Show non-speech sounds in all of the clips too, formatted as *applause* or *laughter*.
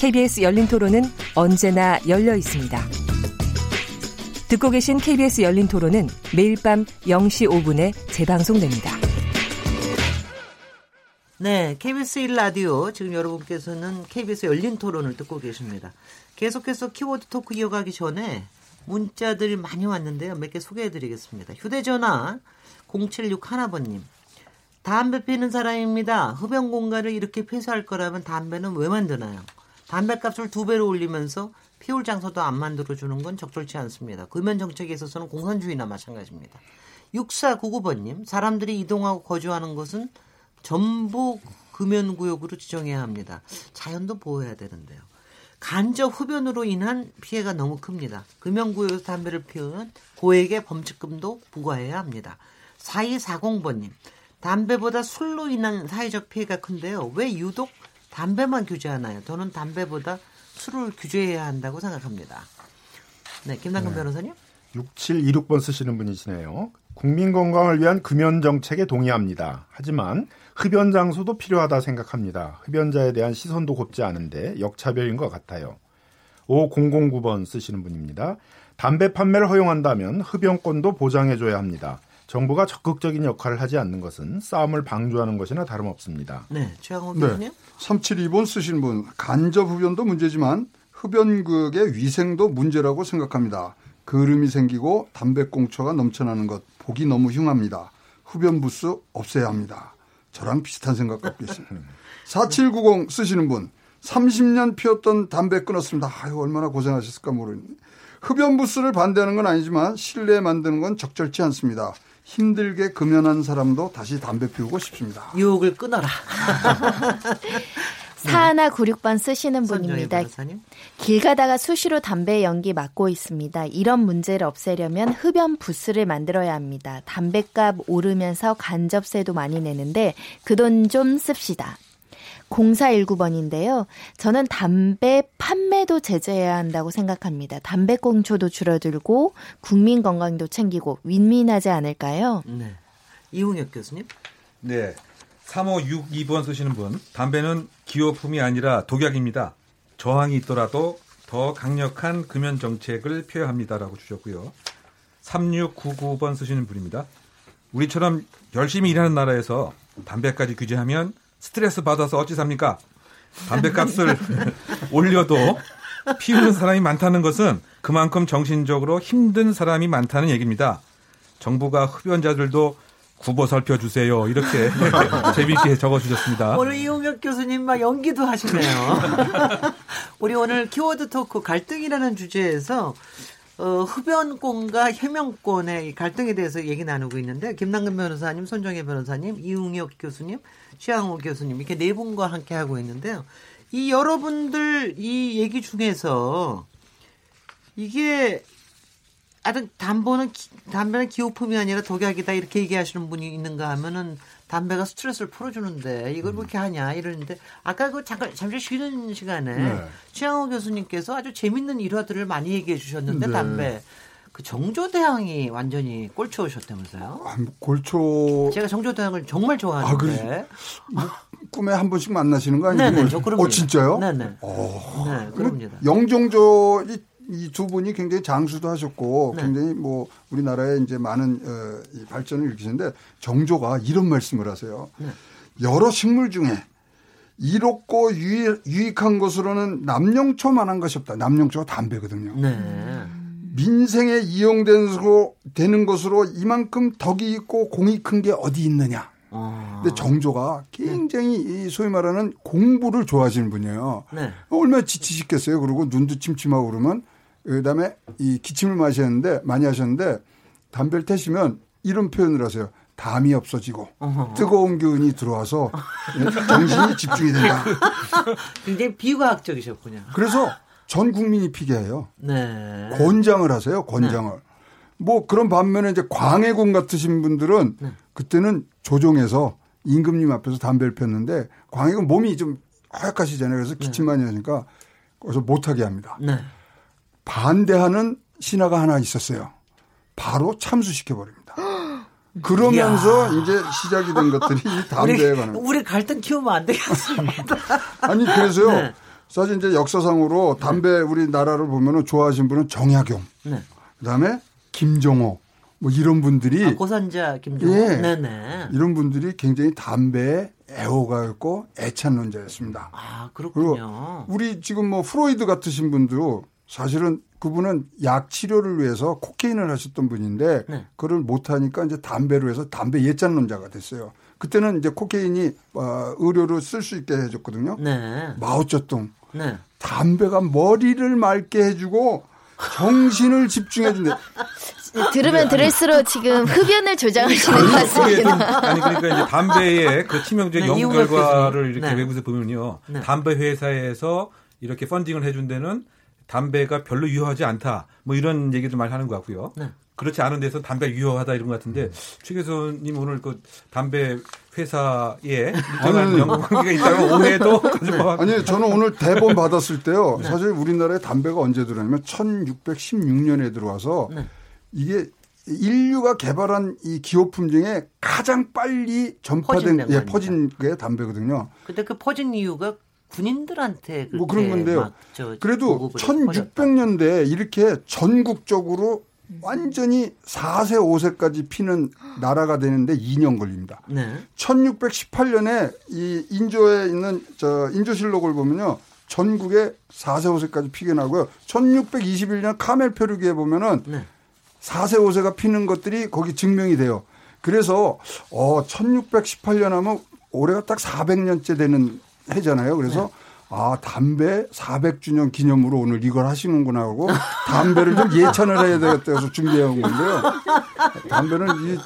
KBS 열린 토론은 언제나 열려 있습니다. 듣고 계신 KBS 열린 토론은 매일 밤 0시 5분에 재방송됩니다. 네, KBS 1라디오 지금 여러분께서는 KBS 열린 토론을 듣고 계십니다. 계속해서 키워드 토크 이어가기 전에 문자들이 많이 왔는데요. 몇 개 소개해 드리겠습니다. 휴대전화 0761번님. 담배 피는 사람입니다. 흡연 공간을 이렇게 폐쇄할 거라면 담배는 왜 만드나요? 담배값을 두 배로 올리면서 피울 장소도 안 만들어주는 건 적절치 않습니다. 금연 정책에 있어서는 공산주의나 마찬가지입니다. 6499번님, 사람들이 이동하고 거주하는 것은 전부 금연구역으로 지정해야 합니다. 자연도 보호해야 되는데요. 간접 흡연으로 인한 피해가 너무 큽니다. 금연구역에서 담배를 피우면 고액의 범칙금도 부과해야 합니다. 4240번님, 담배보다 술로 인한 사회적 피해가 큰데요. 왜 유독 담배만 규제하나요? 저는 담배보다 술을 규제해야 한다고 생각합니다. 네, 김남근 네. 변호사님. 6726번 쓰시는 분이시네요. 국민 건강을 위한 금연 정책에 동의합니다. 하지만 흡연 장소도 필요하다 생각합니다. 흡연자에 대한 시선도 곱지 않은데 역차별인 것 같아요. 5009번 쓰시는 분입니다. 담배 판매를 허용한다면 흡연권도 보장해줘야 합니다. 정부가 적극적인 역할을 하지 않는 것은 싸움을 방조하는 것이나 다름없습니다. 네, 최양호 네. 교수님. 네. 372번 쓰신 분 간접 흡연도 문제지만 흡연구역의 위생도 문제라고 생각합니다. 그름이 생기고 담배꽁초가 넘쳐나는 것 보기 너무 흉합니다. 흡연 부스 없애야 합니다. 저랑 비슷한 생각 갖고 있습니다. *laughs* 4790 쓰시는 분 30년 피웠던 담배 끊었습니다. 아유 얼마나 고생하셨을까 모르겠네. 흡연 부스를 반대하는 건 아니지만 실내 만드는 건 적절치 않습니다. 힘들게 금연한 사람도 다시 담배 피우고 싶습니다. 유혹을 끊어라. *laughs* 사하나 96번 쓰시는 분입니다. 길 가다가 수시로 담배 연기 맡고 있습니다. 이런 문제를 없애려면 흡연 부스를 만들어야 합니다. 담배값 오르면서 간접세도 많이 내는데 그 돈 좀 씁시다. 0419번인데요. 저는 담배 판매도 제재해야 한다고 생각합니다. 담배 공초도 줄어들고 국민 건강도 챙기고 윈윈하지 않을까요? 네. 이웅혁 교수님. 네. 3562번 쓰시는 분. 담배는 기호품이 아니라 독약입니다. 저항이 있더라도 더 강력한 금연 정책을 필요합니다라고 주셨고요. 3699번 쓰시는 분입니다. 우리처럼 열심히 일하는 나라에서 담배까지 규제하면 스트레스 받아서 어찌 삽니까? 담배값을 *laughs* 올려도 피우는 사람이 많다는 것은 그만큼 정신적으로 힘든 사람이 많다는 얘기입니다. 정부가 흡연자들도 구보 살펴주세요. 이렇게 *laughs* 재미있게 적어주셨습니다. 오늘 이용혁 교수님 막 연기도 하시네요. *laughs* 우리 오늘 키워드 토크 갈등이라는 주제에서 어, 흡연권과 해명권의 갈등에 대해서 얘기 나누고 있는데 김남근 변호사님, 손정혜 변호사님, 이웅혁 교수님, 최양호 교수님 이렇게 네 분과 함께 하고 있는데요. 이 여러분들 이 얘기 중에서 이게 아든 담보는 담배는 기호품이 아니라 독약이다 이렇게 얘기하시는 분이 있는가 하면은 담배가 스트레스를 풀어주는데 이걸 왜 이렇게 하냐 이러는데 아까 그 잠깐 잠시 쉬는 시간에 네. 최양호 교수님께서 아주 재밌는 일화들을 많이 얘기해 주셨는데 네. 담배 그 정조대왕이 완전히 꼴초오셨다면서요? 아, 뭐 골초 제가 정조대왕을 정말 좋아하는데 아, 뭐 꿈에 한 번씩 만나시는 거 아니에요? 네네, 저. 어 진짜요? 네네. 어, 네, 그럽니다. 영종조 이두 분이 굉장히 장수도 하셨고 네. 굉장히 뭐 우리나라에 이제 많은 어, 이 발전을 일으키는데 정조가 이런 말씀을 하세요. 네. 여러 식물 중에 이롭고 유익, 유익한 것으로는 남용초만한 것이 없다. 남용초가 담배거든요. 네. 민생에 이용되는 되는 것으로 이만큼 덕이 있고 공이 큰 게 어디 있느냐. 아. 근데 정조가 굉장히 네. 이 소위 말하는 공부를 좋아하시는 분이에요. 네. 얼마나 지치시겠어요. 그리고 눈도 침침하고 그러면 그다음에 이 기침을 마셨는데 많이 하셨는데 담배를 태시면 이런 표현을 하세요. 담이 없어지고 어허. 뜨거운 기운이 들어와서 정신이 집중이 된다. *laughs* 굉장히 비과학적이셨군요. 그래서 전 국민이 피게 해요. 네. 권장을 하세요. 권장을. 네. 뭐 그런 반면에 이제 광해군 같으신 분들은 네. 그때는 조종해서 임금님 앞에서 담배를 폈는데 광해군 몸이 좀 허약하시잖아요. 그래서 네. 기침 많이 하니까 그래서 못하게 합니다. 네. 반대하는 신하가 하나 있었어요. 바로 참수시켜 버립니다. *gasps* 그러면서 이야. 이제 시작이 된 것들이 *laughs* 담배에 관한. 우리, 우리 갈등 키우면 안 되겠습니다. *laughs* 아니 그래서요. 네. 사실 이제 역사상으로 담배 네. 우리나라를 보면은 좋아하시는 분은 정약용, 네. 그다음에 김종호 뭐 이런 분들이 아, 고산자 김종호, 예, 네네. 이런 분들이 굉장히 담배에 애호가였고 애찬론자였습니다. 아 그렇군요. 우리 지금 뭐 프로이드 같으신 분도 사실은 그분은 약 치료를 위해서 코케인을 하셨던 분인데 네. 그걸 못 하니까 이제 담배로 해서 담배 예찬론자가 됐어요. 그때는 이제 코케인이 어, 의료로 쓸 수 있게 해줬거든요. 네. 마오쩌둥 네. 담배가 머리를 맑게 해주고 정신을 집중해준대. 들으면 들을수록 지금 흡연을 조장하시는 것 같습니다. 아니 그러니까 이제 담배의 그 치명적 네, 연구 결과를 이렇게 네. 외국에서 보면요, 네. 담배 회사에서 이렇게 펀딩을 해준 데는 담배가 별로 유효하지 않다. 뭐 이런 얘기도 많이 하는 것 같고요. 네. 그렇지 않은 데서 담배 유효하다 이런 것 같은데 음. 최 교수님 오늘 그 담배 회사에 *laughs* 일정한 연구 관계가 있다고 오해도 아니 저는 오늘 대본 받았을 때요. 네. 사실 우리나라에 담배가 언제 들어오냐면 1616년에 들어와서 네. 이게 인류가 개발한 이 기호품 중에 가장 빨리 전파된 예, 퍼진 게 담배거든요. 근데 그 퍼진 이유가 군인들한테 뭐 그런 건데요. 그래도 1600년대에 이렇게 전국적으로 완전히 4세, 5세까지 피는 나라가 되는데 2년 걸립니다. 네. 1618년에 이 인조에 있는 저 인조실록을 보면요. 전국에 4세, 5세까지 피게 나고요. 1621년 카멜 표류기에 보면은 네. 4세, 5세가 피는 것들이 거기 증명이 돼요. 그래서 어 1618년 하면 올해가 딱 400년째 되는 해잖아요. 그래서 네. 아, 담배 400주년 기념으로 오늘 이걸 하시는구나 하고 담배를 좀 예찬을 해야 되겠다 해서 준비해 온 건데요. 담배는 이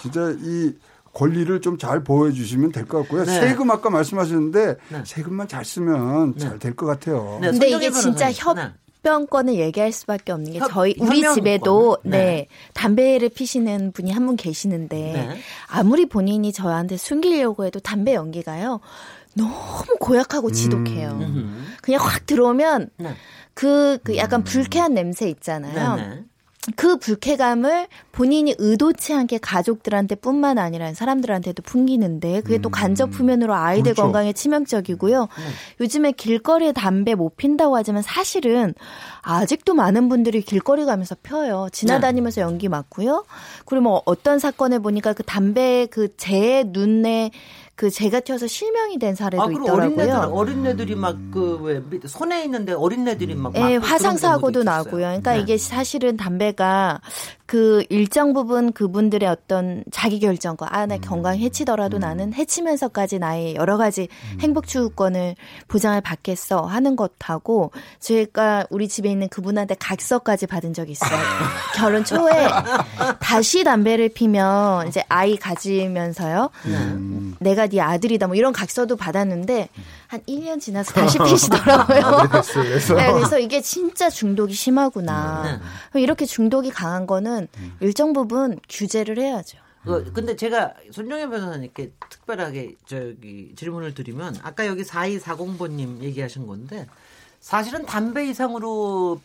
진짜 이 권리를 좀 잘 보여주시면 될 것 같고요. 네. 세금 아까 말씀하셨는데 네. 세금만 잘 쓰면 네. 잘될 것 같아요. 네, 근데 이게 진짜 협 병권을 얘기할 수밖에 없는 게 협, 저희 우리 집에도 네. 네. 담배를 피시는 분이 한 분 계시는데 네. 아무리 본인이 저한테 숨기려고 해도 담배 연기가요. 너무 고약하고 지독해요. 음. 그냥 확 들어오면 네. 그, 그 약간 음. 불쾌한 냄새 있잖아요. 네네. 그 불쾌감을 본인이 의도치 않게 가족들한테 뿐만 아니라 사람들한테도 풍기는데 그게 또 간접 음. 푸면으로 아이들 그렇죠. 건강에 치명적이고요. 네. 요즘에 길거리에 담배 못 핀다고 하지만 사실은 아직도 많은 분들이 길거리 가면서 펴요. 지나다니면서 네. 연기 맞고요. 그리고 뭐 어떤 사건에 보니까 그 담배 그 제 눈에 그 재가 튀어서 실명이 된 사례도 아, 있더라고요. 어린애들, 이막 그 왜 손에 있는데 어린애들이 막, 예, 화상 사고도 나고요. 그러니까 네. 이게 사실은 담배가 그 일정 부분 그분들의 어떤 자기 결정과 아, 내 음. 건강 해치더라도 음. 나는 해치면서까지 나의 여러 가지 음. 행복 추구권을 보장을 받겠어 하는 것하고 제가 우리 집에 있는 그분한테 각서까지 받은 적이 있어요. *laughs* 결혼 초에 다시 담배를 피면 이제 아이 가지면서요. 음. 내가 네 아들이다 뭐 이런 각서도 받았는데 한 1년 지나서 다시 피시더라고요. *laughs* 아, 그래서. 네, 그래서 이게 진짜 중독이 심하구나. 네. 이렇게 중독이 강한 거는 음. 일정 부분 규제를 해야죠. 그, 근데 제가 손정혜 변호사님께 특별하게 저기 질문을 드리면 아까 여기 4240번님 얘기하신 건데 사실은 담배 이상으로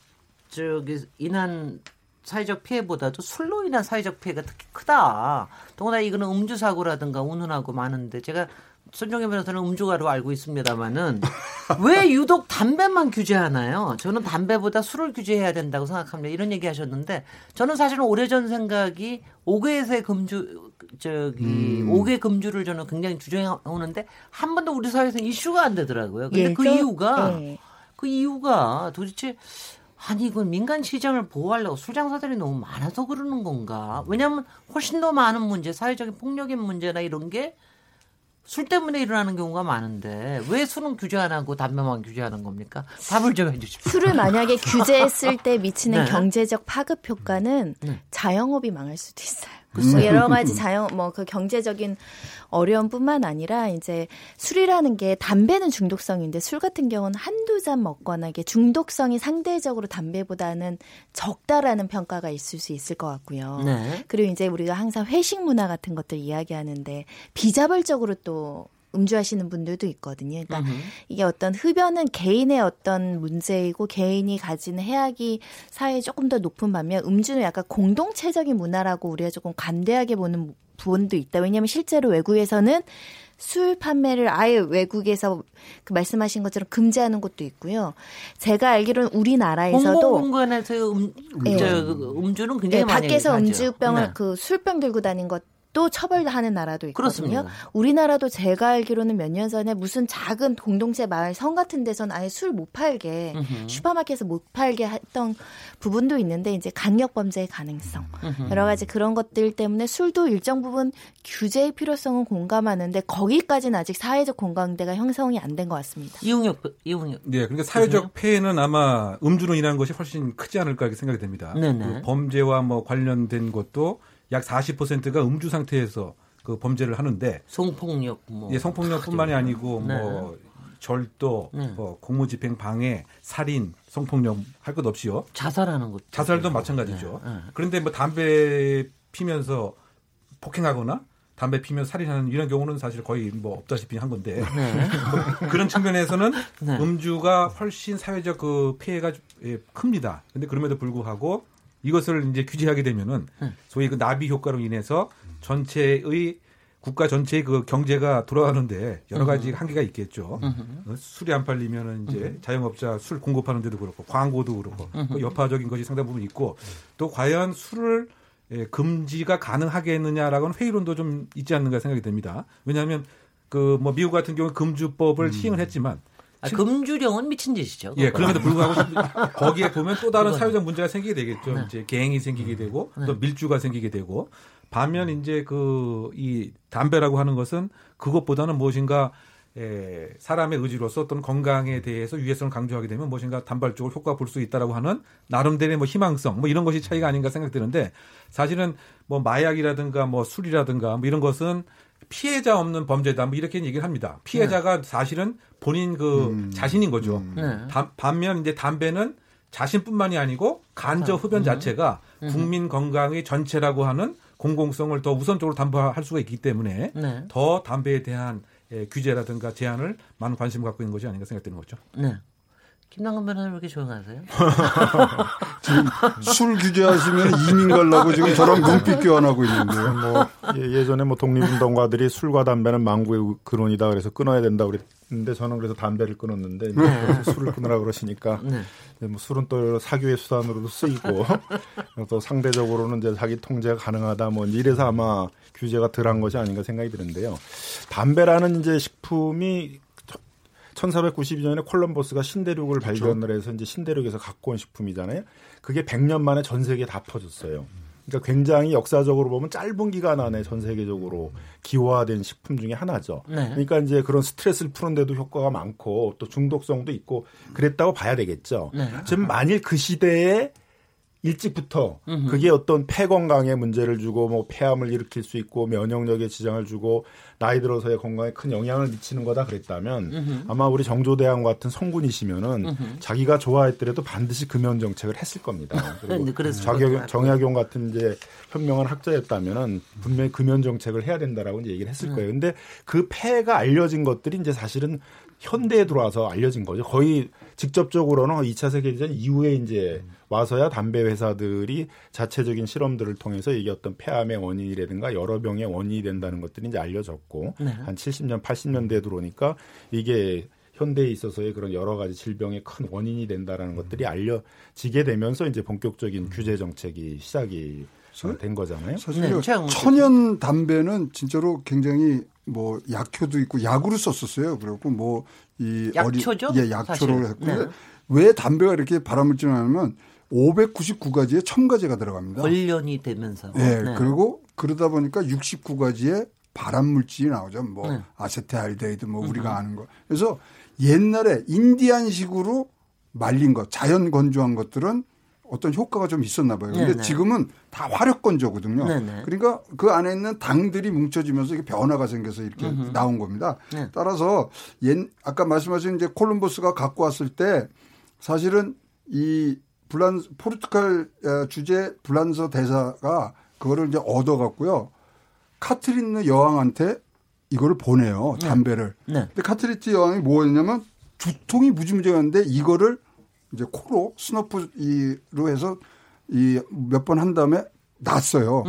저기 인한 사회적 피해보다도 술로 인한 사회적 피해가 특히 크다. 더구나 이거는 음주 사고라든가 운운하고 많은데 제가 손정혜 변호사는 음주가로 알고 있습니다만은 왜 유독 담배만 규제하나요? 저는 담배보다 술을 규제해야 된다고 생각합니다. 이런 얘기 하셨는데 저는 사실은 오래전 생각이 5개에서의 금주 저기 음. 5개 금주를 저는 굉장히 주장해 오는데 한 번도 우리 사회에서 이슈가 안 되더라고요. 근데 예, 그 이유가 네. 그 이유가 도대체 아니 이건 민간 시장을 보호하려고 술 장사들이 너무 많아서 그러는 건가? 왜냐하면 훨씬 더 많은 문제, 사회적인 폭력의 문제나 이런 게 술 때문에 일어나는 경우가 많은데 왜 술은 규제 안 하고 담배만 규제하는 겁니까? 답을 좀 해주십시오. 술을 만약에 규제했을 때 미치는 *laughs* 네. 경제적 파급 효과는 네. 자영업이 망할 수도 있어요. 뭐 여러 가지 *laughs* 자연 뭐 그 경제적인 어려움뿐만 아니라 이제 술이라는 게 담배는 중독성인데 술 같은 경우는 한두 잔 먹거나 이게 중독성이 상대적으로 담배보다는 적다라는 평가가 있을 수 있을 것 같고요. 네. 그리고 이제 우리가 항상 회식 문화 같은 것들 이야기하는데 비자발적으로 또 음주하시는 분들도 있거든요. 그러니까 으흠. 이게 어떤 흡연은 개인의 어떤 문제이고 개인이 가진 해악이 사회에 조금 더 높은 반면 음주는 약간 공동체적인 문화라고 우리가 조금 간대하게 보는 부분도 있다. 왜냐하면 실제로 외국에서는 술 판매를 아예 외국에서 그 말씀하신 것처럼 금지하는 곳도 있고요. 제가 알기로는 우리나라에서도 공공공간에서 음, 네. 음주는 굉장히 네, 밖에서 음주병을 네. 그 술병 들고 다닌 것 또 처벌하는 나라도 있거든요. 그렇습니다. 우리나라도 제가 알기로는 몇 년 전에 무슨 작은 공동체 마을 성 같은 데서는 아예 술 못 팔게 으흠. 슈퍼마켓에서 못 팔게 했던 부분도 있는데 이제 강력 범죄의 가능성 으흠. 여러 가지 그런 것들 때문에 술도 일정 부분 규제의 필요성은 공감하는데 거기까지는 아직 사회적 공감대가 형성이 안 된 것 같습니다. 이용혁 이용혁. 네, 그러니까 사회적 폐해는 아마 음주로 인한 것이 훨씬 크지 않을까 생각이 됩니다. 그 범죄와 뭐 관련된 것도 약 40%가 음주 상태에서 그 범죄를 하는데 성폭력 뭐 예, 성폭력뿐만이 아니고 네. 뭐 절도, 네. 뭐 공무집행 방해, 살인, 성폭력 할 것 없이요. 자살하는 것. 자살도 마찬가지죠. 네. 네. 그런데 뭐 담배 피면서 폭행하거나 담배 피면 살인하는 이런 경우는 사실 거의 뭐 없다시피 한 건데 네. 뭐 *laughs* 그런 측면에서는 네. 음주가 훨씬 사회적 그 피해가 예, 큽니다. 근데 그럼에도 불구하고 이것을 이제 규제하게 되면은 네. 소위 그 나비 효과로 인해서 전체의 국가 전체의 그 경제가 돌아가는데 여러 가지 한계가 있겠죠. 어, 술이 안 팔리면은 이제 자영업자 술 공급하는 데도 그렇고 광고도 그렇고 그 여파적인 것이 상당 부분 있고 또 과연 술을 예, 금지가 가능하겠느냐라고는 회의론도 좀 있지 않는가 생각이 됩니다. 왜냐하면 그 뭐 미국 같은 경우 금주법을 음. 시행을 했지만 아, 금주령은 미친 짓이죠. 예, 그럼에도 불구하고 *laughs* 거기에 보면 또 다른 사회적 문제가 생기게 되겠죠. 네. 이제 갱이 생기게 되고 네. 또 밀주가 생기게 되고 반면 이제 그 이 담배라고 하는 것은 그것보다는 무엇인가 에, 사람의 의지로서 또는 건강에 대해서 유해성을 강조하게 되면 무엇인가 단발적으로 효과 볼 수 있다라고 하는 나름대로의 뭐 희망성 뭐 이런 것이 차이가 아닌가 생각되는데 사실은 뭐 마약이라든가 뭐 술이라든가 뭐 이런 것은 피해자 없는 범죄다 뭐 이렇게 얘기를 합니다. 피해자가 네. 사실은 본인 그 음. 자신인 거죠. 음. 네. 다, 반면 이제 담배는 자신뿐만이 아니고 간접 흡연 음. 자체가 음. 국민 건강의 전체라고 하는 공공성을 더 우선적으로 담보할 수가 있기 때문에 네. 더 담배에 대한 예, 규제라든가 제한을 많은 관심을 갖고 있는 것이 아닌가 생각되는 거죠. 네. 김남근 변호사님 왜 이렇게 조용하세요? 지금 술 규제하시면 이민 가려고 지금 저랑 눈빛 교환하고 있는데요. 뭐 예, 전에 뭐 독립운동가들이 술과 담배는 망구의 근원이다 그래서 끊어야 된다 그랬는데 저는 그래서 담배를 끊었는데 네. 술을 끊으라 그러시니까 네. 뭐 술은 또 사교의 수단으로도 쓰이고 또 상대적으로는 이제 자기 통제가 가능하다 뭐 이래서 아마 규제가 덜한 것이 아닌가 생각이 드는데요. 담배라는 이제 식품이 1492년에 콜럼버스가 신대륙을 그렇죠. 발견을 해서 이제 신대륙에서 갖고 온 식품이잖아요. 그게 100년 만에 전 세계에 다 퍼졌어요. 그러니까 굉장히 역사적으로 보면 짧은 기간 안에 전 세계적으로 기화된 식품 중에 하나죠. 네. 그러니까 이제 그런 스트레스를 푸는데도 효과가 많고 또 중독성도 있고 그랬다고 봐야 되겠죠. 네. 지금 만일 그 시대에 일찍부터 음흠. 그게 어떤 폐 건강에 문제를 주고 뭐 폐암을 일으킬 수 있고 면역력에 지장을 주고 나이 들어서의 건강에 큰 영향을 미치는 거다 그랬다면. 아마 우리 정조대왕 같은 성군이시면은. 자기가 좋아했더라도 반드시 금연 정책을 했을 겁니다. *laughs* 그리고 자격 정약용 같은 이제 현명한 학자였다면은 분명히 금연 정책을 해야 된다라고 이제 얘기를 했을 음. 거예요. 근데 그 폐가 알려진 것들이 이제 사실은 현대에 들어와서 알려진 거죠. 거의 직접적으로는 2차 세계대전 이후에 이제 와서야 담배 회사들이 자체적인 실험들을 통해서 어떤 폐암의 원인이라든가 여러 병의 원인이 된다는 것들이 이제 알려졌고 네. 한 70년, 80년대에 들어오니까 이게 현대에 있어서의 그런 여러 가지 질병의 큰 원인이 된다라는 것들이 알려지게 되면서 이제 본격적인 규제 정책이 시작이 된 거잖아요. 사실 네, 천연 담배는 진짜로 굉장히 뭐 약효도 있고 약으로 썼었어요. 그리고 뭐 이 약초죠? 어리, 예, 약초로 했고 네. 왜 담배가 이렇게 발암물질을 하냐면 599가지의 첨가제가 들어갑니다. 관련이 되면서. 네, 네. 그리고 그러다 보니까 69가지의 발암 물질이 나오죠. 뭐 네. 아세트알데히드 뭐 우리가 아는 거. 그래서 옛날에 인디안식으로 말린 것, 자연 건조한 것들은 어떤 효과가 좀 있었나 봐요. 근데 네네. 지금은 다 화력 건조거든요. 네네. 그러니까 그 안에 있는 당들이 뭉쳐지면서 이게 변화가 생겨서 이렇게 음흠. 나온 겁니다. 네. 따라서 옛 아까 말씀하신 이제 콜럼버스가 갖고 왔을 때 사실은 이 불란 포르투갈 어, 주재 불란서 대사가 그거를 이제 얻어 갖고요. 카트리느 여왕한테 이거를 보내요. 네. 담배를. 네. 근데 카트리느 여왕이 뭐였냐면 두통이 무지무지했는데 이거를 이제 코로 snuff로 해서 이 몇 번 한 다음에 났어요.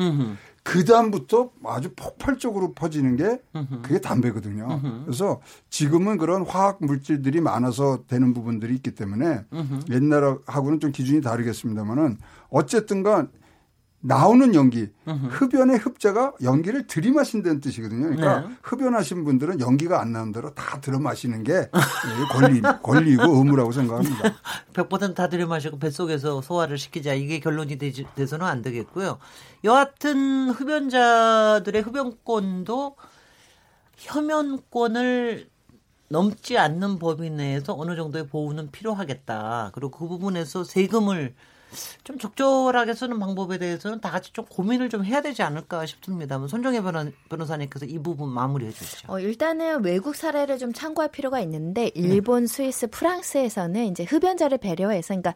그 다음부터 아주 폭발적으로 퍼지는 게 그게 담배거든요. 그래서 지금은 그런 화학 물질들이 많아서 되는 부분들이 있기 때문에 옛날하고는 좀 기준이 다르겠습니다만은 어쨌든간 나오는 연기, 흡연의 흡자가 연기를 들이마신다는 뜻이거든요. 그러니까 네. 흡연하신 분들은 연기가 안 나는 대로 다 들어마시는 게 권리, *laughs* 권리고 의무라고 생각합니다. *laughs* 100%다 들이마시고 뱃속에서 소화를 시키자 이게 결론이 되지, 돼서는 안 되겠고요. 여하튼 흡연자들의 흡연권도 혐연권을 넘지 않는 범위 내에서 어느 정도의 보호는 필요하겠다. 그리고 그 부분에서 세금을 좀 적절하게 쓰는 방법에 대해서는 다 같이 좀 고민을 좀 해야 되지 않을까 싶습니다만 손정혜 변호 사님께서 이 부분 마무리해 주시죠. 어, 일단은 외국 사례를 좀 참고할 필요가 있는데 일본, 네. 스위스, 프랑스에서는 이제 흡연자를 배려해서 그러니까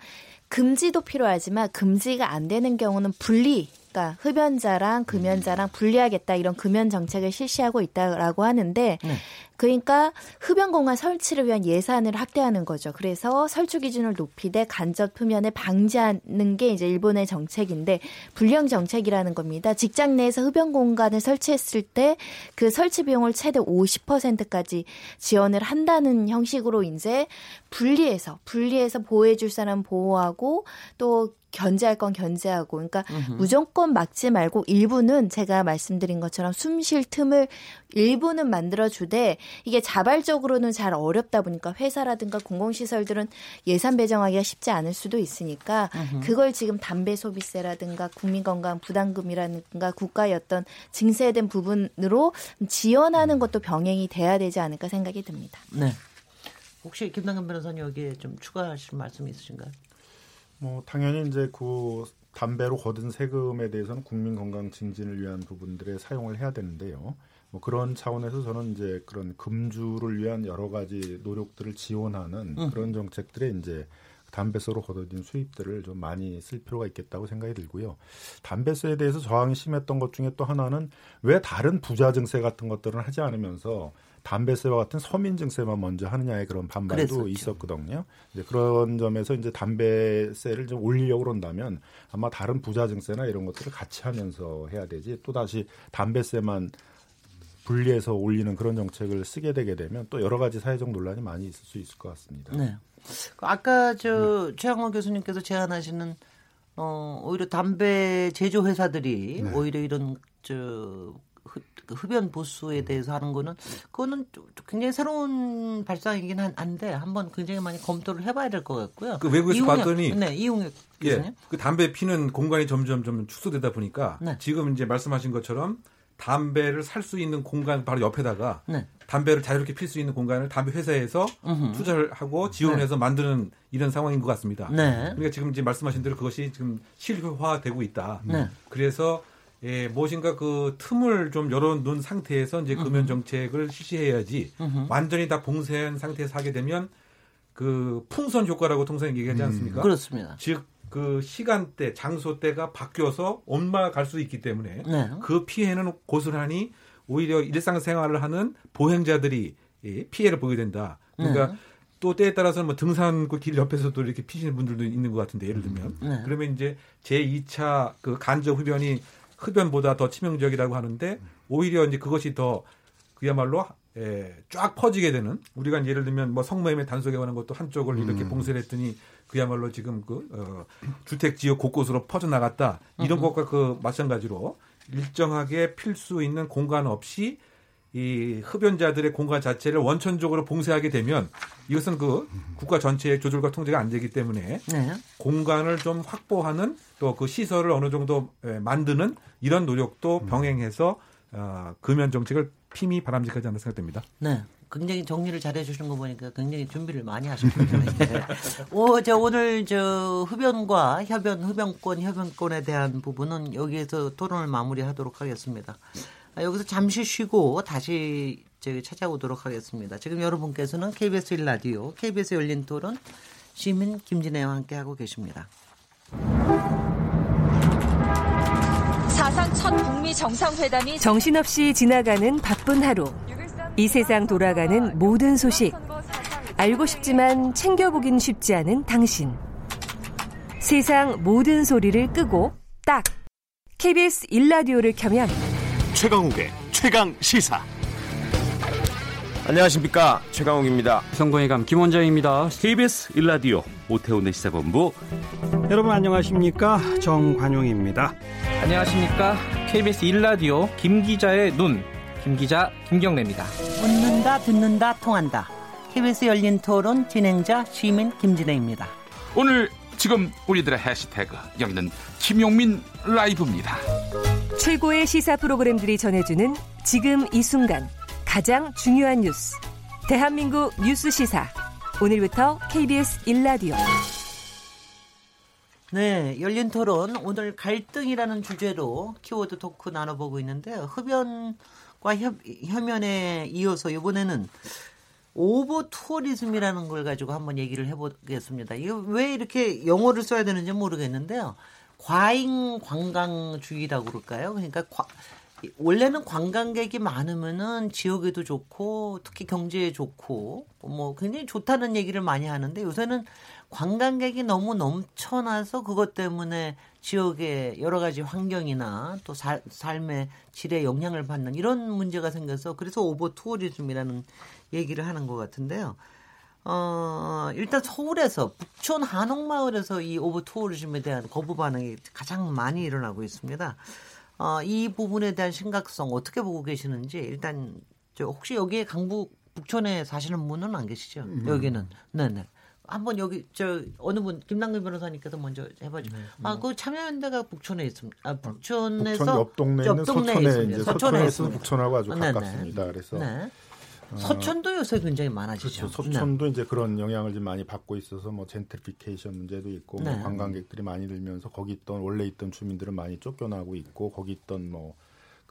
금지도 필요하지만 금지가 안 되는 경우는 분리 그러니까 흡연자랑 금연자랑 분리하겠다 이런 금연 정책을 실시하고 있다라고 하는데 네. 그러니까 흡연 공간 설치를 위한 예산을 확대하는 거죠. 그래서 설치 기준을 높이되 간접 흡연을 방지하는 게 이제 일본의 정책인데 불량 정책이라는 겁니다. 직장 내에서 흡연 공간을 설치했을 때 그 설치 비용을 최대 50%까지 지원을 한다는 형식으로 이제 분리해서 분리해서 보호해 줄 사람 보호하고 또 견제할 건 견제하고 그러니까 으흠. 무조건 막지 말고 일부는 제가 말씀드린 것처럼 숨 쉴 틈을 일부는 만들어 주되 이게 자발적으로는 잘 어렵다 보니까 회사라든가 공공시설들은 예산 배정하기가 쉽지 않을 수도 있으니까 으흠. 그걸 지금 담배 소비세라든가 국민건강 부담금이라든가 국가의 어떤 증세된 부분으로 지원하는 것도 병행이 돼야 되지 않을까 생각이 듭니다. 네. 혹시 김당근 변호사님 여기에 좀 추가하실 말씀 있으신가요? 뭐 당연히 이제 그 담배로 거둔 세금에 대해서는 국민 건강 증진을 위한 부분들에 사용을 해야 되는데요. 뭐 그런 차원에서 저는 이제 그런 금주를 위한 여러 가지 노력들을 지원하는 음. 그런 정책들에 이제 담배세로 거둬진 수입들을 좀 많이 쓸 필요가 있겠다고 생각이 들고요. 담배세에 대해서 저항이 심했던 것 중에 또 하나는 왜 다른 부자 증세 같은 것들은 하지 않으면서 담배세와 같은 서민증세만 먼저 하느냐의 그런 반발도 그랬었죠. 있었거든요. 이제 그런 점에서 이제 담배세를 좀 올리려고 그런다면 아마 다른 부자증세나 이런 것들을 같이 하면서 해야 되지 또 다시 담배세만 분리해서 올리는 그런 정책을 쓰게 되게 되면 또 여러 가지 사회적 논란이 많이 있을 수 있을 것 같습니다. 네. 아까 저 네. 최양호 교수님께서 제안하시는 어 오히려 담배 제조 회사들이 네. 오히려 이런 저그 흡연 보수에 대해서 하는 거는 그거는 굉장히 새로운 발상이긴 한데 한번 굉장히 많이 검토를 해봐야 될 것 같고요. 그 외국에서 이용혁, 봤더니 네 이용혁 예, 그 담배 피는 공간이 점점 점 축소되다 보니까 네. 지금 이제 말씀하신 것처럼 담배를 살 수 있는 공간 바로 옆에다가 네. 담배를 자유롭게 필 수 있는 공간을 담배 회사에서 음흠. 투자를 하고 지원해서 네. 만드는 이런 상황인 것 같습니다. 네. 그러니까 지금 이제 말씀하신 대로 그것이 지금 실효화되고 있다. 네. 그래서 예, 무엇인가 그 틈을 좀 열어놓은 상태에서 이제 금연 정책을 실시해야지 음흠. 완전히 다 봉쇄한 상태에서 하게 되면 그 풍선 효과라고 통상 얘기하지 음. 않습니까? 음, 그렇습니다. 즉 그 시간대, 장소대가 바뀌어서 옮아갈 수 있기 때문에 네. 그 피해는 고스란히 오히려 일상생활을 하는 보행자들이 예, 피해를 보게 된다. 그러니까 네. 또 때에 따라서는 뭐 등산구 길 옆에서도 이렇게 피시는 분들도 있는 것 같은데 예를 들면 네. 그러면 이제 제 2차 그 간접 흡연이 흡연보다 더 치명적이라고 하는데 오히려 이제 그것이 더 그야말로 예, 쫙 퍼지게 되는 우리가 예를 들면 뭐 성모임에 단속에 관한 것도 한쪽을 이렇게 음. 봉쇄를 했더니 그야말로 지금 그 어, 주택 지역 곳곳으로 퍼져 나갔다 이런 음. 것과 그 마찬가지로 일정하게 필수 있는 공간 없이 이 흡연자들의 공간 자체를 원천적으로 봉쇄하게 되면 이것은 그 국가 전체의 조절과 통제가 안 되기 때문에 네. 공간을 좀 확보하는 또 그 시설을 어느 정도 만드는 이런 노력도 음. 병행해서 어, 금연 정책을 힘이 바람직하지 않나 생각됩니다. 네. 굉장히 정리를 잘 해 주시는 거 보니까 굉장히 준비를 많이 하셨군요. *laughs* 네. 오, 저 오늘 저 흡연과 협연, 흡연권, 협연권에 대한 부분은 여기에서 토론을 마무리하도록 하겠습니다. 아, 여기서 잠시 쉬고 다시 저기 찾아오도록 하겠습니다. 지금 여러분께서는 KBS 1라디오, KBS 열린 토론 시민 김진애와 함께 하고 계십니다. 첫 북미 정상회담이 정신없이 지나가는 바쁜 하루. 이 세상 돌아가는 모든 소식. 알고 싶지만 챙겨보긴 쉽지 않은 당신. 세상 모든 소리를 끄고 딱 KBS 일라디오를 켜면 최강욱의 최강 시사. 안녕하십니까 최강욱입니다. 성공회감 김원장입니다. KBS 일라디오 오태훈의 시사본부. 여러분 안녕하십니까 정관용입니다. 안녕하십니까 KBS 일라디오 김기자의 눈 김기자 김경래입니다. 묻는다 듣는다 통한다. KBS 열린 토론 진행자 시민 김진혜입니다. 오늘 지금 우리들의 해시태그 여기는 김용민 라이브입니다. 최고의 시사 프로그램들이 전해주는 지금 이 순간 가장 중요한 뉴스 대한민국 뉴스 시사 오늘부터 KBS 일라디오 네, 열린 토론 오늘 갈등이라는 주제로 키워드 토크 나눠보고 있는데요. 흡연 과 협, 협연에 이어서 이번에는 overtourism이라는 걸 가지고 한번 얘기를 해보겠습니다. 이거 왜 이렇게 영어를 써야 되는지 모르겠는데요. 과잉 관광주의라고 그럴까요? 그러니까 과, 원래는 관광객이 많으면은 지역에도 좋고 특히 경제에 좋고 뭐 굉장히 좋다는 얘기를 많이 하는데 요새는 관광객이 너무 넘쳐나서 그것 때문에 지역의 여러 가지 환경이나 또 살, 삶의 질에 영향을 받는 이런 문제가 생겨서 그래서 overtourism이라는 얘기를 하는 것 같은데요. 어, 일단 서울에서 북촌 한옥마을에서 이 오버 투어리즘에 대한 거부 반응이 가장 많이 일어나고 있습니다. 어, 이 부분에 대한 심각성 어떻게 보고 계시는지 일단 저 혹시 여기에 강북 북촌에 사시는 분은 안 계시죠? 음. 여기는 네네. 한번 여기 저 어느 분 김남근 변호사님께서 먼저 해봐죠. 네, 아, 그 참여연대가 북촌에 있습니다. 아, 북촌에서 북촌 옆 동네에 있는 서촌에 있습니다. 이제 서촌에서 북촌하고 아주 네네. 가깝습니다. 그래서 네. 어, 서촌도 요새 굉장히 많아지죠. 그렇죠. 서촌도 네. 이제 그런 영향을 좀 많이 받고 있어서 뭐 젠트리피케이션 문제도 있고 뭐 네. 뭐 관광객들이 많이 들면서 거기 있던 원래 있던 주민들은 많이 쫓겨나고 있고 거기 있던 뭐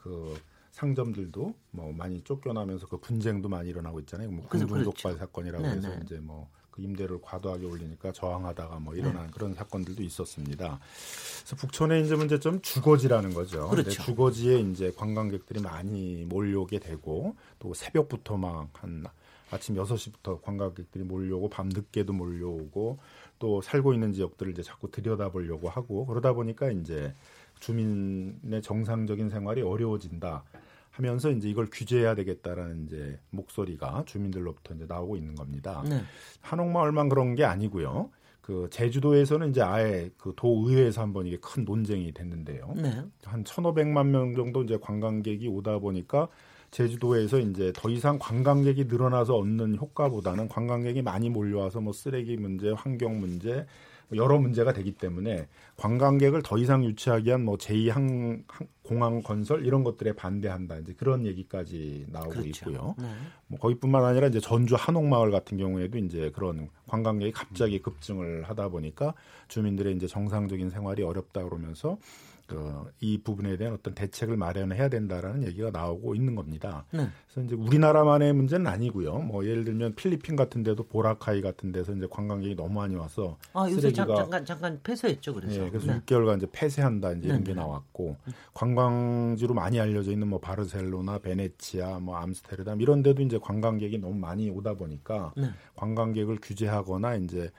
그 상점들도 뭐 많이 쫓겨나면서 그 분쟁도 많이 일어나고 있잖아요. 뭐 공중 독발 사건이라고 네네. 해서 이제 뭐 그 임대를 과도하게 올리니까 저항하다가 뭐 일어난 네. 그런 사건들도 있었습니다. 그래서 북촌의 이제 문제점 주거지라는 거죠. 그렇죠. 주거지에 이제 관광객들이 많이 몰려오게 되고 또 새벽부터 막 한 아침 6시부터 관광객들이 몰려오고 밤 늦게도 몰려오고 또 살고 있는 지역들을 이제 자꾸 들여다보려고 하고 그러다 보니까 이제 주민의 정상적인 생활이 어려워진다. 하면서 이제 이걸 규제해야 되겠다라는 이제 목소리가 주민들로부터 이제 나오고 있는 겁니다. 네. 한옥마을만 그런 게 아니고요. 그 제주도에서는 이제 아예 그 도의회에서 한번 이게 큰 논쟁이 됐는데요. 네. 한 1,500만 명 정도 이제 관광객이 오다 보니까 제주도에서 이제 더 이상 관광객이 늘어나서 얻는 효과보다는 관광객이 많이 몰려와서 뭐 쓰레기 문제, 환경 문제, 여러 문제가 되기 때문에 관광객을 더 이상 유치하기 위한 뭐 제2항 공항 건설 이런 것들에 반대한다 이제 그런 얘기까지 나오고 그렇죠. 있고요. 네. 뭐 거기뿐만 아니라 이제 전주 한옥마을 같은 경우에도 이제 그런 관광객이 갑자기 급증을 하다 보니까 주민들의 이제 정상적인 생활이 어렵다 그러면서 그 이 부분에 대한 어떤 대책을 마련해야 된다라는 얘기가 나오고 있는 겁니다. 네. 그래서 이제 우리나라만의 문제는 아니고요. 뭐 예를 들면 필리핀 같은 데도 보라카이 같은 데서 이제 관광객이 너무 많이 와서 아, 쓰레기가 잠깐 잠깐 폐쇄했죠. 그래서. 네, 그래서 네. 6개월간 이제 폐쇄한다 이제 이런 네. 게 나왔고 관광지로 많이 알려져 있는 뭐 바르셀로나, 베네치아, 뭐 암스테르담 이런 데도 이제 관광객이 너무 많이 오다 보니까 네. 관광객을 규제하거나 이제 뭐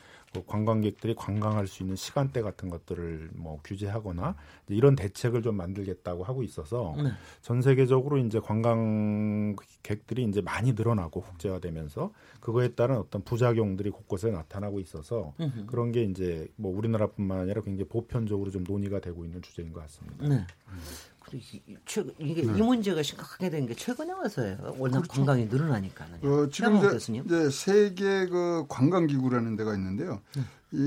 관광객들이 관광할 수 있는 시간대 같은 것들을 뭐 규제하거나 이런 대책을 좀 만들겠다고 하고 있어서 네. 전 세계적으로 이제 관광객들이 이제 많이 늘어나고 국제화되면서 그거에 따른 어떤 부작용들이 곳곳에 나타나고 있어서 으흠. 그런 게 이제 뭐 우리나라뿐만 아니라 굉장히 보편적으로 좀 논의가 되고 있는 주제인 것 같습니다. 네. 최 이게 네. 이 문제가 심각하게 된 게 최근에 와서예요. 워낙 그렇죠. 관광이 늘어나니까요. 어, 지금 이제, 이제, 세계 그 관광 기구라는 데가 있는데요. 네.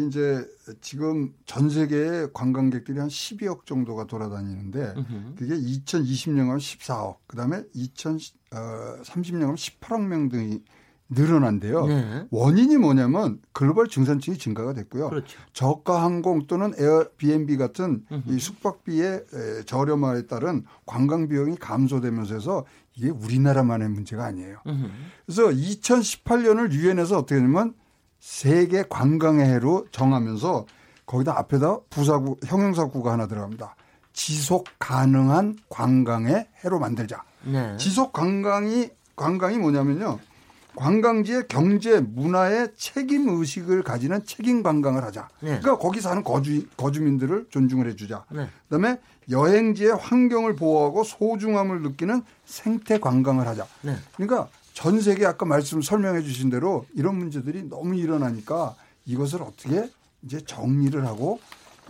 이제 지금 전 세계에 관광객들이 한 12억 정도가 돌아다니는데 그게 2020년 하면 14억, 그다음에 2030년 하면 18억 명 등이 늘어난대요. 네. 원인이 뭐냐면 글로벌 중산층이 증가가 됐고요. 그렇죠. 저가 항공 또는 에어비앤비 같은. 이 숙박비의 저렴화에 따른 관광 비용이 감소되면서 해서 이게 우리나라만의 문제가 아니에요. 으흠. 그래서 2018년을 유엔에서 어떻게 하냐면 세계 관광의 해로 정하면서 거기다 앞에다 부사구 형용사구가 하나 들어갑니다. 지속 가능한 관광의 해로 만들자. 네. 지속 관광이 관광이 뭐냐면요. 관광지의 경제, 문화의 책임 의식을 가지는 책임 관광을 하자. 네. 그러니까 거기 사는 거주 거주민들을 존중을 해주자. 네. 그다음에 여행지의 환경을 보호하고 소중함을 느끼는 생태 관광을 하자. 네. 그러니까 전 세계 아까 말씀 설명해 주신 대로 이런 문제들이 너무 일어나니까 이것을 어떻게 이제 정리를 하고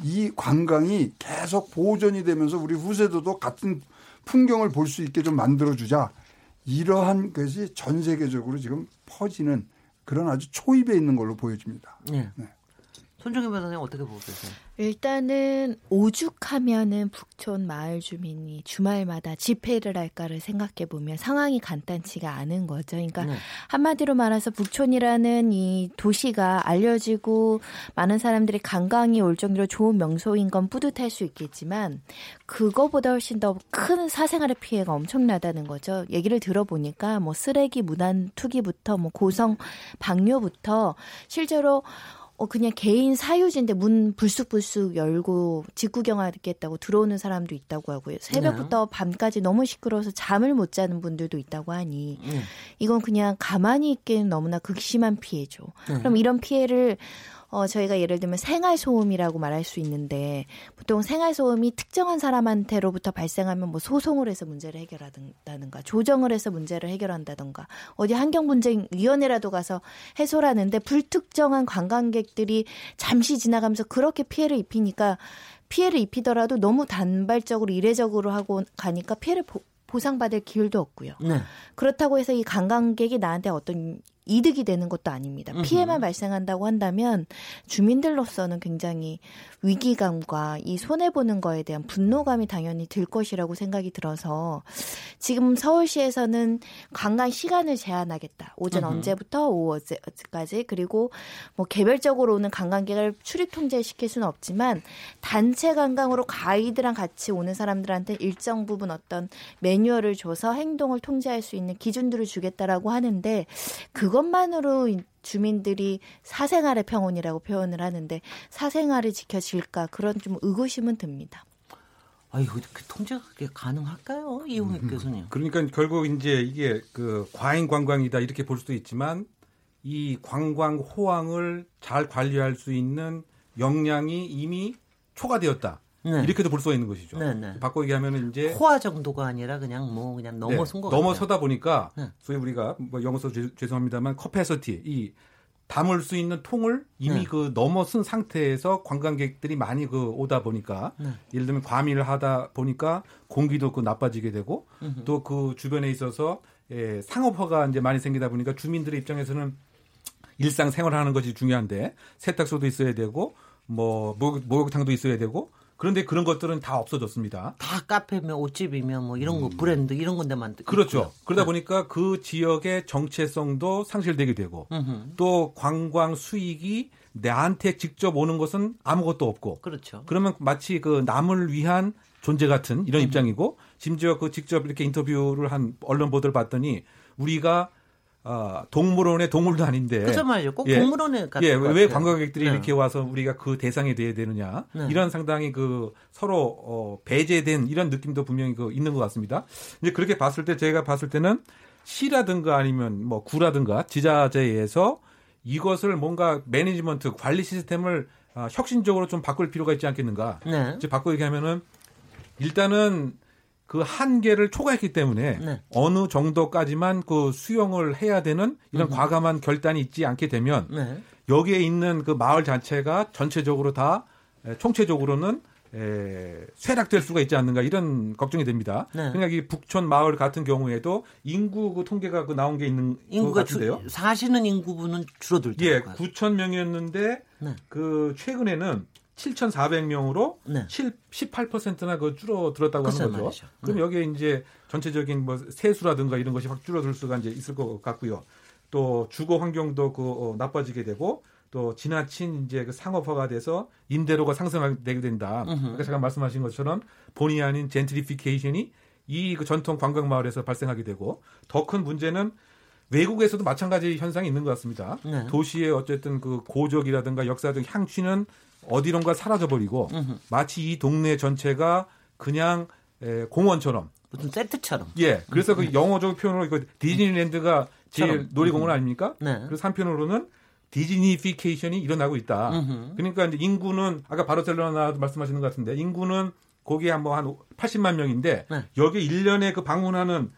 이 관광이 계속 보존이 되면서 우리 후세대도 같은 풍경을 볼 수 있게 좀 만들어 주자. 이러한 것이 전 세계적으로 지금 퍼지는 그런 아주 초입에 있는 걸로 보여집니다. 네. 네. 손정희 변호사님 어떻게 보고 계세요? 일단은 오죽하면은 북촌 마을 주민이 주말마다 집회를 할까를 생각해 보면 상황이 간단치가 않은 거죠. 그러니까 네. 한마디로 말해서 북촌이라는 이 도시가 알려지고 많은 사람들이 관광이 올 정도로 좋은 명소인 건 뿌듯할 수 있겠지만 그거보다 훨씬 더 큰 사생활의 피해가 엄청나다는 거죠. 얘기를 들어보니까 뭐 쓰레기 무단 투기부터 뭐 고성 방뇨부터 실제로 어 그냥 개인 사유지인데 문 불쑥불쑥 열고 직구경하겠다고 들어오는 사람도 있다고 하고요. 새벽부터 네. 밤까지 너무 시끄러워서 잠을 못 자는 분들도 있다고 하니 네. 이건 그냥 가만히 있기는 너무나 극심한 피해죠. 네. 그럼 이런 피해를 어, 저희가 예를 들면 생활소음이라고 말할 수 있는데 보통 생활소음이 특정한 사람한테로부터 발생하면 뭐 소송을 해서 문제를 해결한다든가 조정을 해서 문제를 해결한다든가 어디 환경분쟁위원회라도 가서 해소하는데 불특정한 관광객들이 잠시 지나가면서 그렇게 피해를 입히니까 피해를 입히더라도 너무 단발적으로 이례적으로 하고 가니까 피해를 보, 보상받을 기회도 없고요. 네. 그렇다고 해서 이 관광객이 나한테 어떤 이득이 되는 것도 아닙니다. 피해만 발생한다고 한다면 주민들로서는 굉장히 위기감과 이 손해 보는 거에 대한 분노감이 당연히 들 것이라고 생각이 들어서 지금 서울시에서는 관광 시간을 제한하겠다. 오전. 언제부터 오후 어제까지 그리고 뭐 개별적으로 오는 관광객을 출입 통제시킬 수는 없지만 단체 관광으로 가이드랑 같이 오는 사람들한테 일정 부분 어떤 매뉴얼을 줘서 행동을 통제할 수 있는 기준들을 주겠다라고 하는데 그거 그것만으로 주민들이 사생활의 평온이라고 표현을 하는데 사생활이 지켜질까 그런 좀 의구심은 듭니다. 아이고 그 통제가 그게 가능할까요, 이용혁 음, 교수님? 그러니까 결국 이제 이게 그 과잉 관광이다 이렇게 볼 수도 있지만 이 관광 호황을 잘 관리할 수 있는 역량이 이미 초과되었다. 네. 이렇게도 볼 수가 있는 것이죠. 네, 네. 바꿔 얘기하면 이제 호화 정도가 아니라 그냥 뭐 그냥 넘어선 거 넘어서다 보니까 네. 소위 우리가 뭐 영어 써 죄송합니다만 커패서티 이 담을 수 있는 통을 이미 네. 그 넘어선 상태에서 관광객들이 많이 그 오다 보니까 네. 예를 들면 과밀을 하다 보니까 공기도 그 나빠지게 되고 또 그 주변에 있어서 예, 상업화가 이제 많이 생기다 보니까 주민들의 입장에서는 일상 생활하는 것이 중요한데 세탁소도 있어야 되고 뭐 목욕탕도 있어야 되고 그런데 그런 것들은 다 없어졌습니다. 다 카페면 옷집이면 뭐 이런 거 음. 브랜드 이런 건데만 그렇죠. 있고요. 그러다 네. 보니까 그 지역의 정체성도 상실되게 되고 음흠. 또 관광 수익이 내한테 직접 오는 것은 아무것도 없고 그렇죠. 그러면 마치 그 남을 위한 존재 같은 이런 음흠. 입장이고 심지어 그 직접 이렇게 인터뷰를 한 언론 보도를 봤더니 우리가 어, 동물원의 동물도 아닌데. 그죠 말이죠. 꼭 예, 동물원에 예, 왜 관광객들이 네. 이렇게 와서 우리가 그 대상이 돼야 되느냐. 네. 이런 상당히 그 서로 어, 배제된 이런 느낌도 분명히 그 있는 것 같습니다. 이제 그렇게 봤을 때 제가 봤을 때는 시라든가 아니면 뭐 구라든가 지자체에서 이것을 뭔가 매니지먼트 관리 시스템을 어, 혁신적으로 좀 바꿀 필요가 있지 않겠는가. 네. 이제 바꿔 얘기하면은 일단은 그 한계를 초과했기 때문에 네. 어느 정도까지만 그 수용을 해야 되는 이런 음. 과감한 결단이 있지 않게 되면 네. 여기에 있는 그 마을 자체가 전체적으로 다 총체적으로는 에, 쇠락될 수가 있지 않는가 이런 걱정이 됩니다. 네. 그러니까 이 북촌 마을 같은 경우에도 인구 그 통계가 그 나온 게 있는 인구가 것 같은데요. 주, 사시는 인구분은 줄어들죠. 예, 9천 명이었는데 네. 그 최근에는 7,400명으로 네. 7, 18%나 그 줄어들었다고 하는 거죠. 말이죠. 그럼 네. 여기에 이제 전체적인 뭐 세수라든가 이런 것이 확 줄어들 수가 이제 있을 것 같고요. 또 주거 환경도 그 어, 나빠지게 되고 또 지나친 이제 그 상업화가 돼서 임대료가 상승하게 된다. 그러니까 제가 말씀하신 것처럼 본의 아닌 젠트리피케이션이 이 그 전통 관광 마을에서 발생하게 되고 더 큰 문제는 외국에서도 마찬가지 현상이 있는 것 같습니다. 네. 도시의 어쨌든 그 고적이라든가 역사적 향취는 어디론가 사라져 버리고 마치 이 동네 전체가 그냥 에, 공원처럼 무슨 세트처럼. 예. 그래서 그 영어적 표현으로 그 디즈니랜드가 제일 놀이공원 아닙니까? 네. 그래서 한편으로는 디즈니피케이션이 일어나고 있다. 음흠. 그러니까 이제 인구는 아까 바르셀로나도 말씀하시는 것 같은데 인구는 거기에 한번 한 80만 명인데 네. 여기 1년에 그 방문하는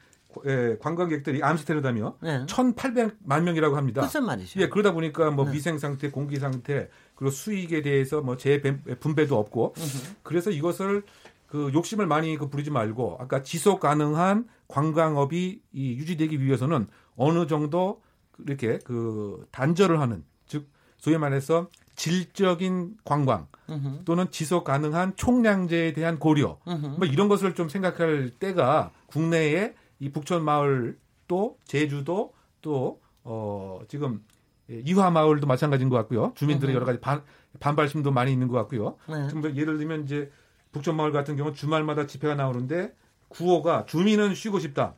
예, 관광객들이 암스테르담이요. 네. 1,800만 명이라고 합니다. 무슨 말이죠? 예, 그러다 보니까 뭐 네. 위생 상태, 공기 상태, 그리고 수익에 대해서 뭐 재분배도 없고. 그래서 이것을 그 욕심을 많이 그 부리지 말고 아까 지속 가능한 관광업이 이 유지되기 위해서는 어느 정도 이렇게 그 단절을 하는 즉 소위 말해서 질적인 관광 으흠. 또는 지속 가능한 총량제에 대한 고려 으흠. 뭐 이런 것을 좀 생각할 때가 국내에 이 북촌 마을 또 제주도 또 어 지금 이화 마을도 마찬가지인 것 같고요. 주민들의 으흠. 여러 가지 반, 반발심도 많이 있는 것 같고요. 네. 좀 예를 들면 이제 북촌 마을 같은 경우 는 주말마다 집회가 나오는데 구호가 주민은 쉬고 싶다.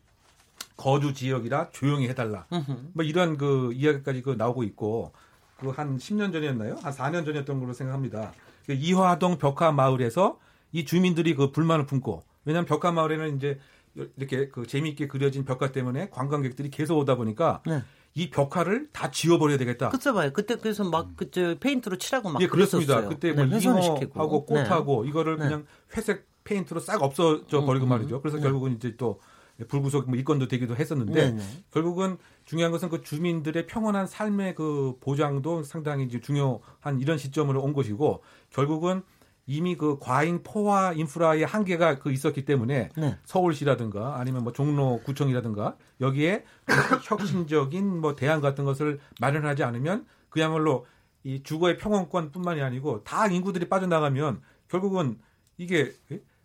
거주 지역이라 조용히 해달라. 뭐 이런 그 이야기까지 그 나오고 있고 그 한 10년 전이었나요? 한 4년 전이었던 걸로 생각합니다. 그 이화동 벽화 마을에서 이 주민들이 그 불만을 품고 왜냐하면 벽화 마을에는 이제 이렇게 그 재미있게 그려진 벽화 때문에 관광객들이 계속 오다 보니까 네. 이 벽화를 다 지워버려야 되겠다. 그쵸 봐요. 그때 그래서 막 그때 페인트로 칠하고 막 예, 그렇습니다. 그때 뭐 네, 잉어하고 꽃하고 네. 이거를 네. 그냥 회색 페인트로 싹 없어져 버리고 음, 음. 말이죠. 그래서 네. 결국은 이제 또 불구속 뭐 입건도 되기도 했었는데 네네. 네. 결국은 중요한 것은 그 주민들의 평온한 삶의 그 보장도 상당히 이제 중요한 이런 시점으로 온 것이고 결국은 이미 그 과잉 포화 인프라의 한계가 그 있었기 때문에 네. 서울시라든가 아니면 뭐 종로구청이라든가 여기에 혁신적인 뭐 대안 같은 것을 마련하지 않으면 그야말로 이 주거의 평온권뿐만이 아니고 다 인구들이 빠져나가면 결국은 이게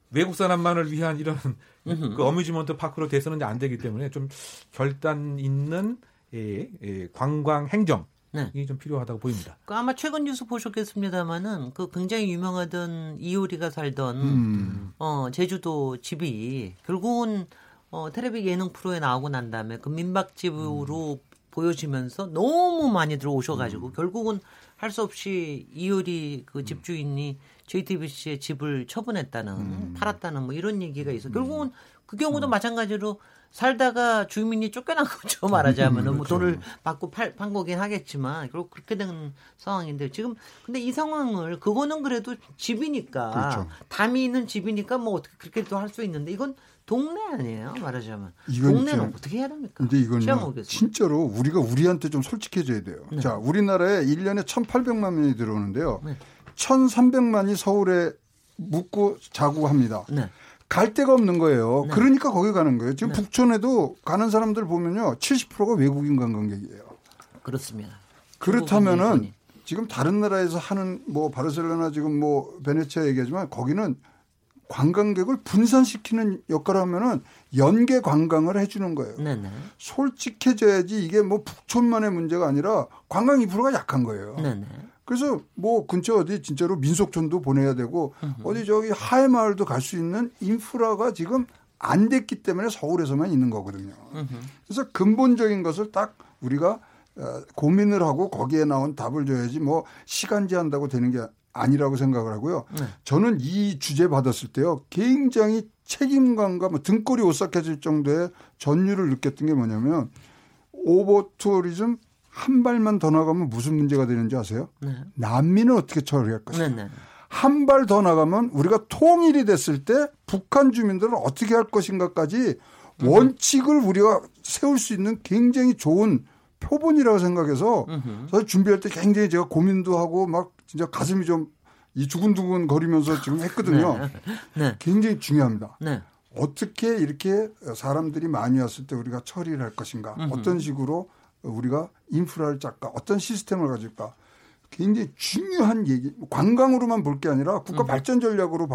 외국 사람만을 위한 이런 그 어뮤즈먼트 파크로 돼서는 안 되기 때문에 좀 결단 있는 예, 예, 관광 행정 네. 이게 좀 필요하다고 보입니다. 그 아마 최근 뉴스 보셨겠습니다만은 그 굉장히 유명하던 이효리가 살던 음. 어 제주도 집이 결국은 어 텔레비 예능 프로에 나오고 난 다음에 그 민박집으로 음. 보여지면서 너무 많이 들어오셔가지고 음. 결국은 할 수 없이 이효리 그 음. 집주인이 JTBC의 집을 처분했다는 음. 팔았다는 뭐 이런 얘기가 있어. 결국은 그 경우도 음. 마찬가지로 살다가 주민이 쫓겨난 거죠 말하자면 음, 뭐 그렇죠. 돈을 받고 팔, 판 거긴 하겠지만 결국 그렇게 된 상황인데 지금 근데 이 상황을 그거는 그래도 집이니까 그렇죠. 담이 있는 집이니까 뭐 어떻게 그렇게도 할 수 있는데 이건 동네 아니에요 말하자면 동네는 어떻게 해야 됩니까? 근데 이건 진짜로 우리가 우리한테 좀 솔직해져야 돼요. 네. 자 우리나라에 1년에 1,800만 명이 들어오는데요. 네. 1,300만이 서울에 묵고 자고 합니다. 네. 갈 데가 없는 거예요. 네. 그러니까 거기 가는 거예요. 지금 네. 북촌에도 가는 사람들 보면요. 70%가 외국인 관광객이에요. 그렇습니다. 그렇다면은 지금 다른 나라에서 하는 뭐 바르셀로나 지금 뭐 베네치아 얘기하지만 거기는 관광객을 분산시키는 역할을 하면은 연계 관광을 해주는 거예요. 네네. 솔직해져야지 이게 뭐 북촌만의 문제가 아니라 관광 인프라가 약한 거예요. 네네. 그래서 뭐 근처 어디 진짜로 민속촌도 보내야 되고. 어디 저기 하회 마을도 갈 수 있는 인프라가 지금 안 됐기 때문에 서울에서만 있는 거거든요. 그래서 근본적인 것을 딱 우리가 어, 고민을 하고 거기에 나온 답을 줘야지 뭐 시간 제한다고 되는 게 아니라고 생각을 하고요. 네. 저는 이 주제 받았을 때요. 굉장히 책임감과 뭐 등골이 오싹해질 정도의 전율을 느꼈던 게 뭐냐면 오버 투어리즘 한 발만 더 나가면 무슨 문제가 되는지 아세요? 네. 난민은 어떻게 처리할 것이냐. 네, 네. 한 발 더 나가면 우리가 통일이 됐을 때 북한 주민들은 어떻게 할 것인가까지 음. 원칙을 우리가 세울 수 있는 굉장히 좋은 표본이라고 생각해서 사실 준비할 때 굉장히 제가 고민도 하고 막 진짜 가슴이 좀 이 두근두근 거리면서 지금 했거든요. 네. 네. 굉장히 중요합니다. 네. 어떻게 이렇게 사람들이 많이 왔을 때 우리가 처리를 할 것인가. 어떤 식으로 우리가 인프라를 짤까, 어떤 시스템을 가질까, 굉장히 중요한 얘기, 관광으로만 볼 게 아니라 국가 음. 발전 전략으로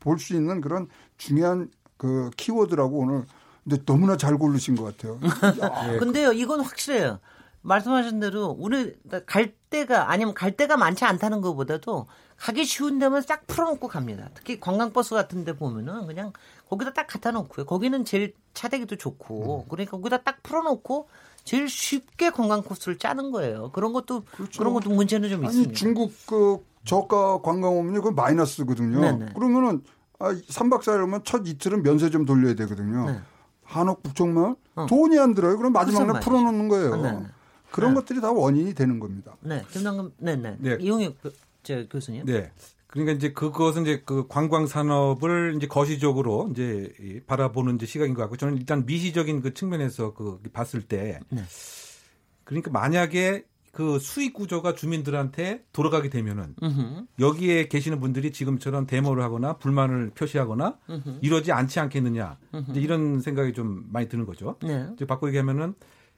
볼 수 있는 그런 중요한 그 키워드라고 오늘 근데 너무나 잘 고르신 것 같아요. *laughs* 네. 근데요, 이건 확실해요. 말씀하신 대로 우리 갈 데가 아니면 갈 데가 많지 않다는 것보다도 가기 쉬운 데면 싹 풀어놓고 갑니다. 특히 관광버스 같은 데 보면은 그냥 거기다 딱 갖다 놓고요. 거기는 제일 차대기도 좋고 음. 그러니까 거기다 딱 풀어놓고 제일 쉽게 관광 코스를 짜는 거예요. 그런 것도 그렇죠. 그런 것도 문제는 좀 아니, 있습니다. 중국 그 저가 관광 오면요, 그 마이너스거든요. 네네. 그러면은 아, 3박 4일이면 첫 이틀은 면세 좀 돌려야 되거든요. 네. 한옥 북촌만 어. 돈이 안 들어요. 그럼 마지막 날 풀어놓는 거예요. 아, 그런 네. 것들이 다 원인이 되는 겁니다. 네, 김남금, 네 네. 네. 이용희 교수님. 네. 그러니까 이제 그것은 이제 그 관광 산업을 이제 거시적으로 이제 바라보는 이제 시각인 것 같고 저는 일단 미시적인 그 측면에서 그 봤을 때 네. 그러니까 만약에 그 수익 구조가 주민들한테 돌아가게 되면은 으흠. 여기에 계시는 분들이 지금처럼 데모를 하거나 불만을 표시하거나 으흠. 이러지 않지 않겠느냐 이제 이런 생각이 좀 많이 드는 거죠. 네. 이제 바꿔 얘기하면은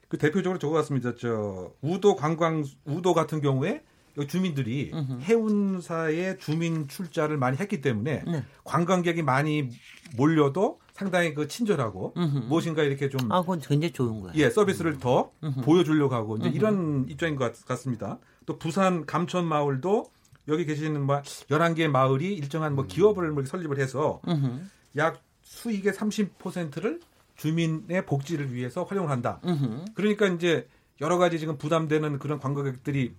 그 대표적으로 저거 같습니다. 저 우도 관광 우도 같은 경우에 주민들이 으흠. 해운사의 주민 출자를 많이 했기 때문에 네. 관광객이 많이 몰려도 상당히 그 친절하고 으흠. 무엇인가 이렇게 좀 아, 그건 굉장히 좋은 거예요. 예, 서비스를 더 으흠. 보여주려고 하고 이제 이런 입장인 것 같습니다. 또 부산 감천 마을도 여기 계시는 뭐 11개 마을이 일정한 뭐 기업을 뭐 설립을 해서 약 수익의 30%를 주민의 복지를 위해서 활용을 한다. 그러니까 이제 여러 가지 지금 부담되는 그런 관광객들이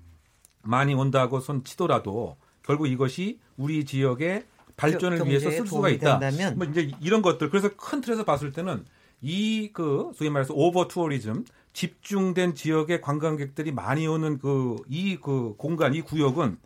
많이 온다고 손 치더라도 결국 이것이 우리 지역의 발전을 위해서 쓸 수가 있다. 된다면. 뭐 이제 이런 것들 그래서 큰 틀에서 봤을 때는 이 그 소위 말해서 오버 투어리즘 집중된 지역의 관광객들이 많이 오는 그 이그 그 공간 이 구역은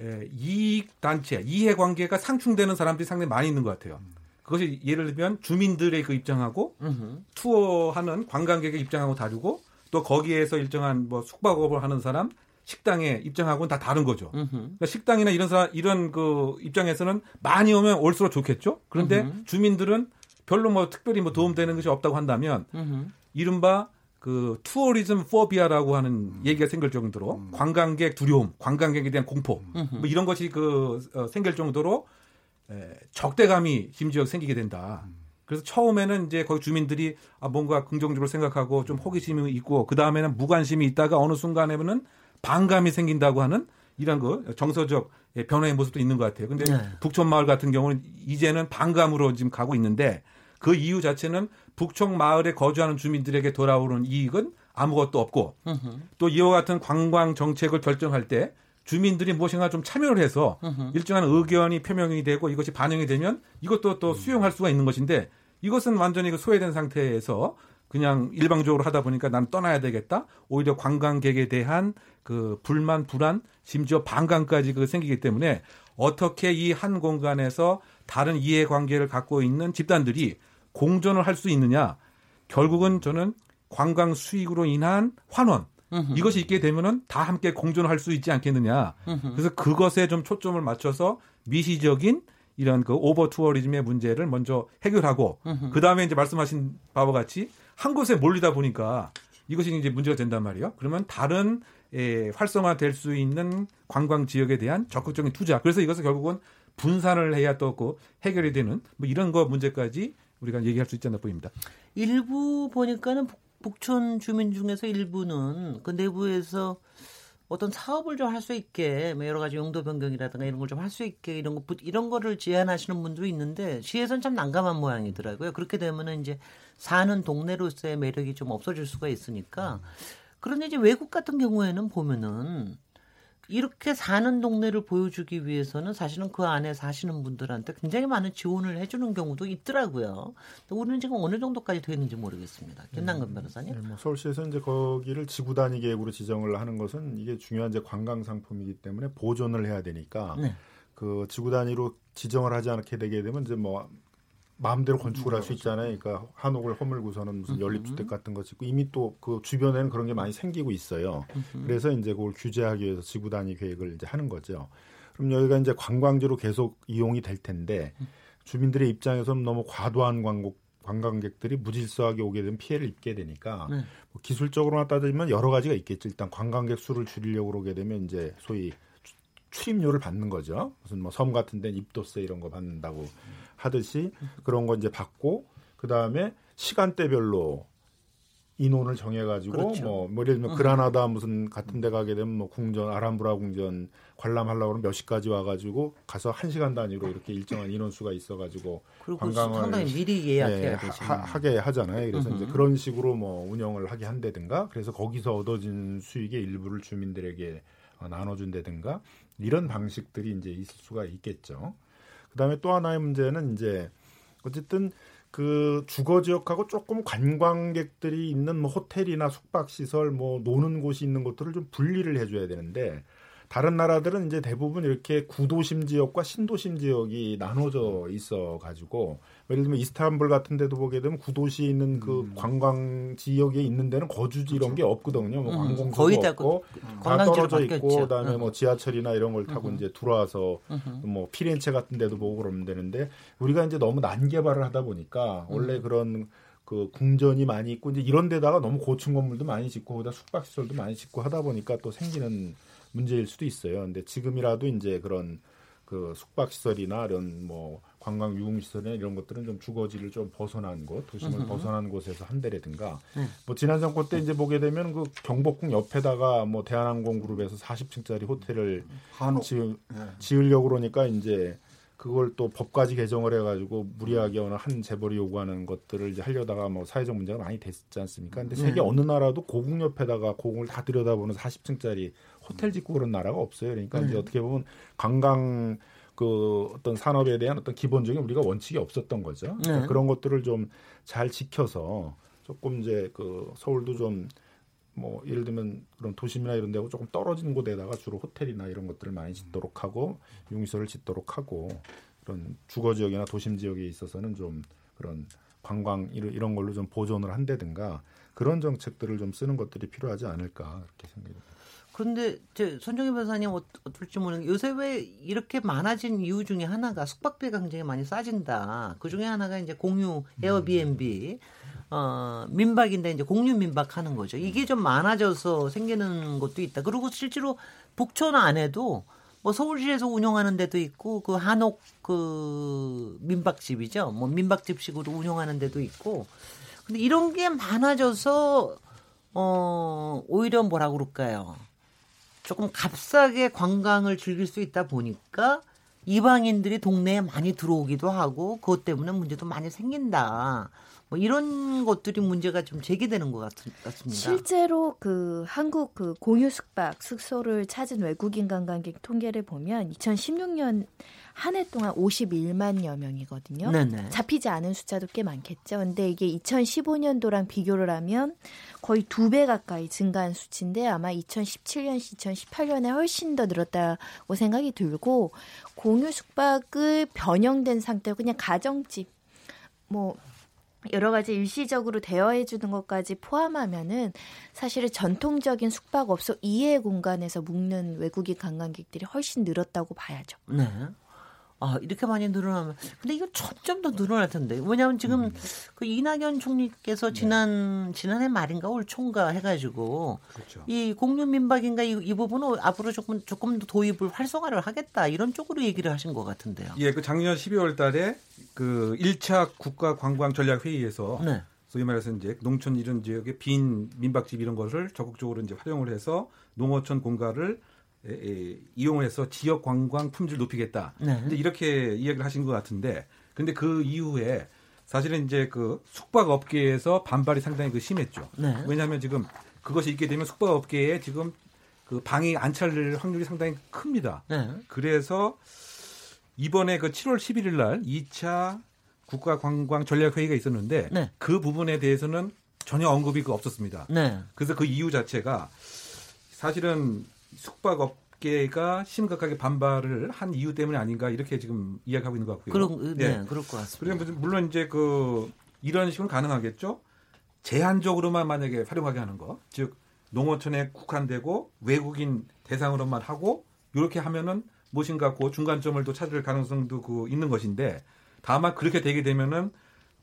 에, 이익 단체 이해 관계가 상충되는 사람들이 상당히 많이 있는 것 같아요. 그것이 예를 들면 주민들의 그 입장하고 으흠. 투어하는 관광객의 입장하고 다르고 또 거기에서 일정한 뭐 숙박업을 하는 사람 식당의 입장하고는 다 다른 거죠. 그러니까 식당이나 이런 사 이런 그 입장에서는 많이 오면 올수록 좋겠죠. 그런데 음흠. 주민들은 별로 뭐 특별히 뭐 도움되는 것이 없다고 한다면 음흠. 이른바 그 tourism phobia라고 하는 음. 얘기가 생길 정도로 음. 관광객 두려움, 관광객에 대한 공포 뭐 이런 것이 그 어, 생길 정도로 에, 적대감이 심지어 생기게 된다. 음. 그래서 처음에는 이제 거기 주민들이 아 뭔가 긍정적으로 생각하고 좀 호기심이 있고 그 다음에는 무관심이 있다가 어느 순간에는 반감이 생긴다고 하는 이런 그 정서적 변화의 모습도 있는 것 같아요. 근데 네. 북촌 마을 같은 경우는 이제는 반감으로 지금 가고 있는데 그 이유 자체는 북촌 마을에 거주하는 주민들에게 돌아오는 이익은 아무것도 없고 또 이와 같은 관광 정책을 결정할 때 주민들이 무엇인가 좀 참여를 해서 일정한 의견이 표명이 되고 이것이 반영이 되면 이것도 또 수용할 수가 있는 것인데 이것은 완전히 그 소외된 상태에서 그냥 일방적으로 하다 보니까 나는 떠나야 되겠다. 오히려 관광객에 대한 그 불만, 불안, 심지어 반감까지 그 생기기 때문에 어떻게 이 한 공간에서 다른 이해관계를 갖고 있는 집단들이 공존을 할 수 있느냐. 결국은 저는 관광 수익으로 인한 환원 이것이 있게 되면은 다 함께 공존할 수 있지 않겠느냐. 그래서 그것에 좀 초점을 맞춰서 미시적인 이런 그 오버 투어리즘의 문제를 먼저 해결하고 그 다음에 이제 말씀하신 바와 같이 한 곳에 몰리다 보니까 이것이 이제 문제가 된단 말이에요. 그러면 다른 에, 활성화될 수 있는 관광 지역에 대한 적극적인 투자. 그래서 이것을 결국은 분산을 해야 또그 해결이 되는 뭐 이런 거 문제까지 우리가 얘기할 수 있지 않나 보입니다. 일부 보니까는 북촌 주민 중에서 일부는 그 내부에서 어떤 사업을 좀 할 수 있게 뭐 여러 가지 용도 변경이라든가 이런 걸 좀 할 수 있게 이런 거 이런 거를 제안하시는 분들도 있는데 시에서는 참 난감한 모양이더라고요. 그렇게 되면은 이제 사는 동네로서의 매력이 좀 없어질 수가 있으니까 그런데 이제 외국 같은 경우에는 보면은 이렇게 사는 동네를 보여주기 위해서는 사실은 그 안에 사시는 분들한테 굉장히 많은 지원을 해주는 경우도 있더라고요. 우리는 지금 어느 정도까지 되는지 모르겠습니다. 김남근 음, 변호사님. 네, 뭐 서울시에서 이제 거기를 지구 단위 계획으로 지정을 하는 것은 이게 중요한 이제 관광 상품이기 때문에 보존을 해야 되니까 네. 그 지구 단위로 지정을 하지 않게 되게 되면 이제 뭐 마음대로 건축을 할 수 있잖아요. 그러니까 한옥을 허물고서는 무슨 연립주택 같은 거 짓고 이미 또 그 주변에는 그런 게 많이 생기고 있어요. 그래서 이제 그걸 규제하기 위해서 지구 단위 계획을 이제 하는 거죠. 그럼 여기가 이제 관광지로 계속 이용이 될 텐데 주민들의 입장에서는 너무 과도한 광고 관광객들이 무질서하게 오게 되면 피해를 입게 되니까 네. 뭐 기술적으로나 따지면 여러 가지가 있겠죠. 일단 관광객 수를 줄이려고 그러게 되면 이제 소위 출입료를 받는 거죠. 무슨 뭐 섬 같은 데는 입도세 이런 거 받는다고 하듯이 그런 거 이제 받고 그 다음에 시간대별로 인원을 정해가지고 그렇죠. 뭐, 뭐 예를 들면 그라나다 무슨 같은 데 가게 되면 뭐 궁전 아람브라 궁전 관람하려고 그러면 몇 시까지 와가지고 가서 한 시간 단위로 이렇게 일정한 인원수가 있어가지고 관광을 상당히 미리 예약해야 네, 하, 게 하잖아요. 그래서 이제 그런 식으로 뭐 운영을 하게 한다든가 그래서 거기서 얻어진 수익의 일부를 주민들에게 어, 나눠준다든가 이런 방식들이 이제 있을 수가 있겠죠. 그다음에 또 하나의 문제는 이제 어쨌든 그 주거 지역하고 조금 관광객들이 있는 뭐 호텔이나 숙박 시설 뭐 노는 곳이 있는 것들을 좀 분리를 해줘야 되는데 다른 나라들은 이제 대부분 이렇게 구도심 지역과 신도심 지역이 나눠져 있어 가지고 예를 들면 이스탄불 같은 데도 보게 되면 구도시에 있는 그 음. 관광 지역에 있는 데는 거주지 이런 게 없거든요. 뭐 음. 관공서도 거의 다 없고 그, 다 떨어져 있고 그다음에 음. 뭐 지하철이나 이런 걸 타고 음. 이제 들어와서 뭐 피렌체 같은 데도 보고 그러면 되는데 우리가 이제 너무 난개발을 하다 보니까 원래 음. 그런 그 궁전이 많이 있고 이제 이런 데다가 너무 고층 건물도 많이 짓고 거기다 숙박 시설도 많이 짓고 하다 보니까 또 생기는 문제일 수도 있어요. 근데 지금이라도 이제 그런 그 숙박 시설이나 이런 뭐 관광 유흥 시설이나 이런 것들은 좀 주거지를 좀 벗어난 곳, 도심을 으흠. 벗어난 곳에서 한대라든가 네. 뭐 지난 정권 때 이제 보게 되면 그 경복궁 옆에다가 뭐 대한항공 그룹에서 40층짜리 호텔을 한옥. 지으, 네. 지으려고 그러니까 이제 그걸 또 법까지 개정을 해가지고 무리하게 어느 한 재벌이 요구하는 것들을 이제 하려다가 뭐 사회적 문제가 많이 됐지 않습니까? 근데 세계 네. 어느 나라도 고궁 옆에다가 고궁을 다 들여다보는 40층짜리 호텔 짓고 그런 나라가 없어요. 그러니까 네. 이제 어떻게 보면 관광 그 어떤 산업에 대한 어떤 기본적인 우리가 원칙이 없었던 거죠. 네. 그러니까 그런 것들을 좀 잘 지켜서 조금 이제 그 서울도 좀 뭐 예를 들면 그런 도심이나 이런 데하고 조금 떨어진 곳에다가 주로 호텔이나 이런 것들을 많이 짓도록 하고 용시설을 짓도록 하고 그런 주거 지역이나 도심 지역에 있어서는 좀 그런 관광 이런 걸로 좀 보존을 한다든가 그런 정책들을 좀 쓰는 것들이 필요하지 않을까 그렇게 생각이 듭니다. 그런데 제 손정희 변호사님 어, 어떨지 모르는 요새 왜 이렇게 많아진 이유 중에 하나가 숙박비가 굉장히 많이 싸진다. 그 중에 하나가 이제 공유 에어비앤비 어 민박인데 이제 공유 민박하는 거죠. 이게 좀 많아져서 생기는 것도 있다. 그리고 실제로 북촌 안에도 뭐 서울시에서 운영하는 데도 있고 그 한옥 그 민박집이죠. 뭐 민박집식으로 운영하는 데도 있고. 근데 이런 게 많아져서 어 오히려 뭐라 그럴까요? 조금 값싸게 관광을 즐길 수 있다 보니까 이방인들이 동네에 많이 들어오기도 하고 그것 때문에 문제도 많이 생긴다. 뭐 이런 것들이 문제가 좀 제기되는 것 같, 습니다 실제로 그 한국 그 공유 숙박 숙소를 찾은 외국인 관광객 통계를 보면 2016년 한 해 동안 51만여 명이거든요. 네네. 잡히지 않은 숫자도 꽤 많겠죠. 근데 이게 2015년도랑 비교를 하면 거의 두 배 가까이 증가한 수치인데 아마 2017년, 2018년에 훨씬 더 늘었다고 생각이 들고 공유 숙박을 변형된 상태로 그냥 가정집 뭐 여러 가지 일시적으로 대여해 주는 것까지 포함하면은 사실은 전통적인 숙박업소 이해 공간에서 묵는 외국인 관광객들이 훨씬 늘었다고 봐야죠. 네. 아, 이렇게 많이 늘어나면. 근데 이거 점점 더 늘어날 텐데. 왜냐하면 지금 음. 그 이낙연 총리께서 네. 지난, 네. 지난해 말인가 올 총가 해가지고. 그렇죠. 이 공유민박인가 이, 이 부분은 앞으로 조금, 조금 더 도입을 활성화를 하겠다. 이런 쪽으로 얘기를 하신 것 같은데요. 예, 그 작년 12월 달에 그 1차 국가 관광 전략 회의에서. 네. 소위 말해서 이제 농촌 이런 지역의 빈 민박집 이런 것을 적극적으로 이제 활용을 해서 농어촌 공가를 이용을 해서 지역 관광 품질 높이겠다. 네. 근데 이렇게 이야기를 하신 것 같은데, 근데 그 이후에 사실은 이제 그 숙박 업계에서 반발이 상당히 그 심했죠. 네. 왜냐하면 지금 그것이 있게 되면 숙박 업계에 지금 그 방이 안찰 확률이 상당히 큽니다. 네. 그래서 이번에 그 7월 11일 날 2차 국가관광 전략회의가 있었는데 네. 그 부분에 대해서는 전혀 언급이 그 없었습니다. 네. 그래서 그 이유 자체가 사실은 숙박업계가 심각하게 반발을 한 이유 때문에 아닌가 이렇게 지금 이야기하고 있는 것 같고요. 그럼, 네, 네. 그럴 것 같습니다. 그리고 물론 이제 그 이런 식으로 가능하겠죠. 제한적으로만 만약에 활용하게 하는 거, 즉 농어촌에 국한되고 외국인 대상으로만 하고 이렇게 하면은 무엇인가 고 중간점을 또 찾을 가능성도 그 있는 것인데 다만 그렇게 되게 되면은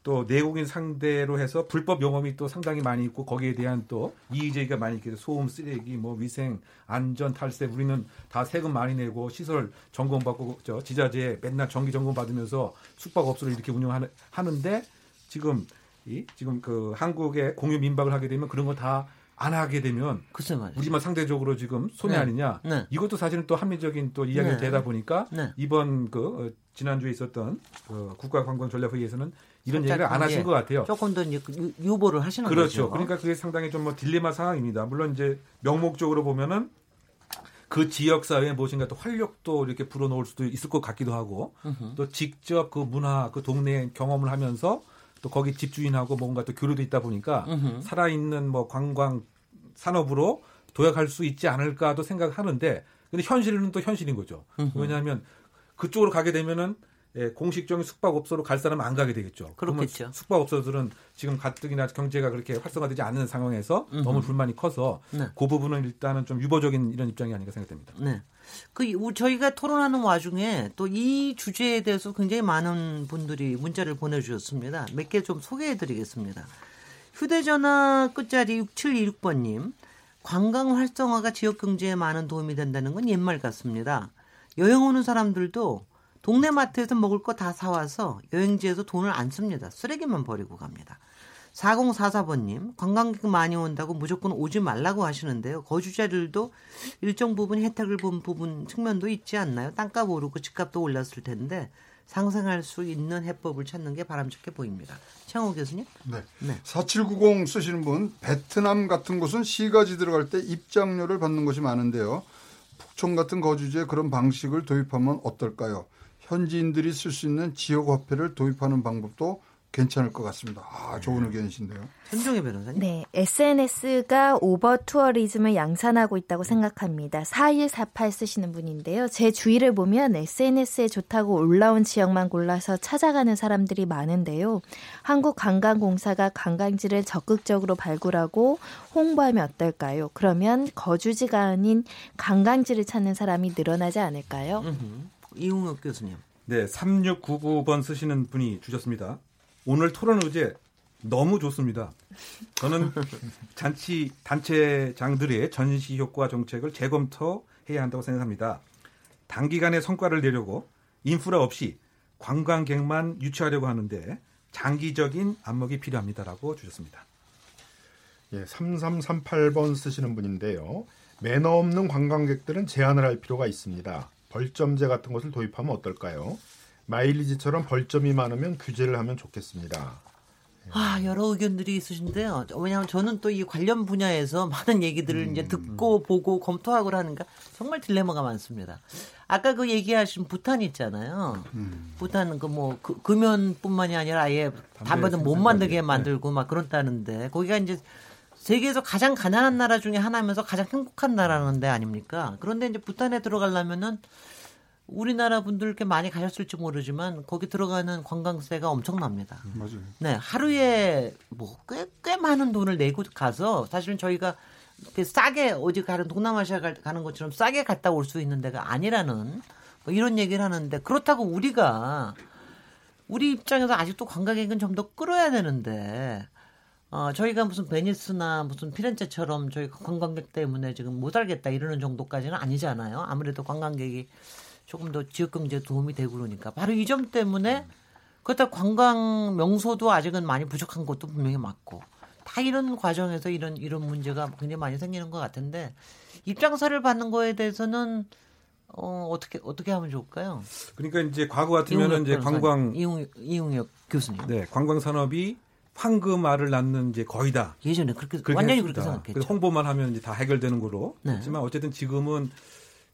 또 내국인 상대로 해서 불법 용험이 또 상당히 많이 있고 거기에 대한 또 이의제기가 많이 있게 소음, 쓰레기, 뭐 위생, 안전, 탈세 우리는 다 세금 많이 내고 시설 점검 받고 저 지자재 맨날 정기 점검 받으면서 숙박 업소를 이렇게 운영하는데 지금 이 지금 그 한국의 공유 민박을 하게 되면 그런 거 다 안 하게 되면 우리만 상대적으로 지금 손해 네. 아니냐 네. 이것도 사실은 또 합리적인 또 이야기가 네. 되다 보니까 네. 이번 그 어, 지난주에 있었던 그 국가관광전략회의에서는 이런 얘기를 안 하신 것 같아요. 조금 더 유보를 하시는 그렇죠. 거죠. 그러니까 그게 상당히 좀 뭐 딜레마 상황입니다. 물론 이제 명목적으로 보면은 그 지역 사회에 무엇인가 또 활력도 이렇게 불어넣을 수도 있을 것 같기도 하고 으흠. 또 직접 그 문화 그 동네 경험을 하면서 또 거기 집주인하고 뭔가 또 교류도 있다 보니까 으흠. 살아있는 뭐 관광 산업으로 도약할 수 있지 않을까도 생각하는데 근데 현실은 또 현실인 거죠. 으흠. 왜냐하면 그쪽으로 가게 되면은 예, 공식적인 숙박업소로 갈 사람은 안 가게 되겠죠. 그렇겠죠. 숙박업소들은 지금 가뜩이나 경제가 그렇게 활성화되지 않는 상황에서 음흠. 너무 불만이 커서 네. 그 부분은 일단은 좀 유보적인 이런 입장이 아닌가 생각됩니다. 네. 그 저희가 토론하는 와중에 또 이 주제에 대해서 굉장히 많은 분들이 문자를 보내주셨습니다. 몇 개 좀 소개해드리겠습니다. 휴대전화 끝자리 6726번님. 관광 활성화가 지역 경제에 많은 도움이 된다는 건 옛말 같습니다. 여행 오는 사람들도 동네 마트에서 먹을 거 다 사와서 여행지에서 돈을 안 씁니다. 쓰레기만 버리고 갑니다. 4044번님, 관광객 많이 온다고 무조건 오지 말라고 하시는데요. 거주자들도 일정 부분 혜택을 본 부분 측면도 있지 않나요? 땅값 오르고 집값도 올랐을 텐데 상생할 수 있는 해법을 찾는 게 바람직해 보입니다. 창호 교수님? 네. 네. 4790 쓰시는 분, 베트남 같은 곳은 시가지 들어갈 때 입장료를 받는 곳이 많은데요. 북촌 같은 거주지에 그런 방식을 도입하면 어떨까요? 현지인들이 쓸 수 있는 지역 화폐를 도입하는 방법도 괜찮을 것 같습니다. 아, 좋은 의견이신데요. 현정혜 변호사님. 네, SNS가 오버 투어리즘을 양산하고 있다고 생각합니다. 4148 쓰시는 분인데요. 제 주위를 보면 SNS에 좋다고 올라온 지역만 골라서 찾아가는 사람들이 많은데요. 한국관광공사가 관광지를 적극적으로 발굴하고 홍보하면 어떨까요? 그러면 거주지가 아닌 관광지를 찾는 사람이 늘어나지 않을까요? 이웅혁 교수님. 네, 3699번 쓰시는 분이 주셨습니다. 오늘 토론 의제 너무 좋습니다. 저는 *laughs* 잔치 단체장들의 전시 효과 정책을 재검토해야 한다고 생각합니다. 단기간에 성과를 내려고 인프라 없이 관광객만 유치하려고 하는데 장기적인 안목이 필요합니다라고 주셨습니다. 예, 3338번 쓰시는 분인데요. 매너 없는 관광객들은 제한을 할 필요가 있습니다. 벌점제 같은 것을 도입하면 어떨까요? 마일리지처럼 벌점이 많으면 규제를 하면 좋겠습니다. 아, 여러 의견들이 있으신데요. 왜냐하면 저는 또 이 관련 분야에서 많은 얘기들을 음, 이제 듣고 음. 보고 검토하고 하는가 정말 딜레마가 많습니다. 아까 그 얘기하신 부탄 있잖아요. 음. 부탄 그뭐 그, 금연뿐만이 아니라 아예 담배도 못 만들게 네. 만들고 막 그렇다는데 거기가 이제 세계에서 가장 가난한 나라 중에 하나면서 가장 행복한 나라는 데 아닙니까? 그런데 이제 부탄에 들어가려면은 우리나라 분들께 많이 가셨을지 모르지만 거기 들어가는 관광세가 엄청납니다. 음, 맞아요. 네, 하루에 뭐꽤꽤 많은 돈을 내고 가서 사실은 저희가 싸게 어디 가는 동남아시아 가는 것처럼 싸게 갔다 올 수 있는 데가 아니라는 뭐 이런 얘기를 하는데 그렇다고 우리가 우리 입장에서 아직도 관광객은 좀 더 끌어야 되는데 어, 저희가 무슨 베니스나 무슨 피렌체처럼 저희 관광객 때문에 지금 못 살겠다 이러는 정도까지는 아니잖아요. 아무래도 관광객이 조금 더 지역 경제에 도움이 되고 그러니까 바로 이 점 때문에 그렇다 관광 명소도 아직은 많이 부족한 것도 분명히 맞고 다 이런 과정에서 이런 이런 문제가 굉장히 많이 생기는 것 같은데 입장서를 받는 거에 대해서는 어, 어떻게 어떻게 하면 좋을까요? 그러니까 이제 과거 같으면은 이제 관광 이용 이용혁 교수님. 네, 관광 산업이 황금알을 낳는 이제 거의 다 예전에 그렇게, 그렇게 완전히 했습니다. 그렇게 생각했죠. 홍보만 하면 이제 다 해결되는 거로. 네. 하지만 어쨌든 지금은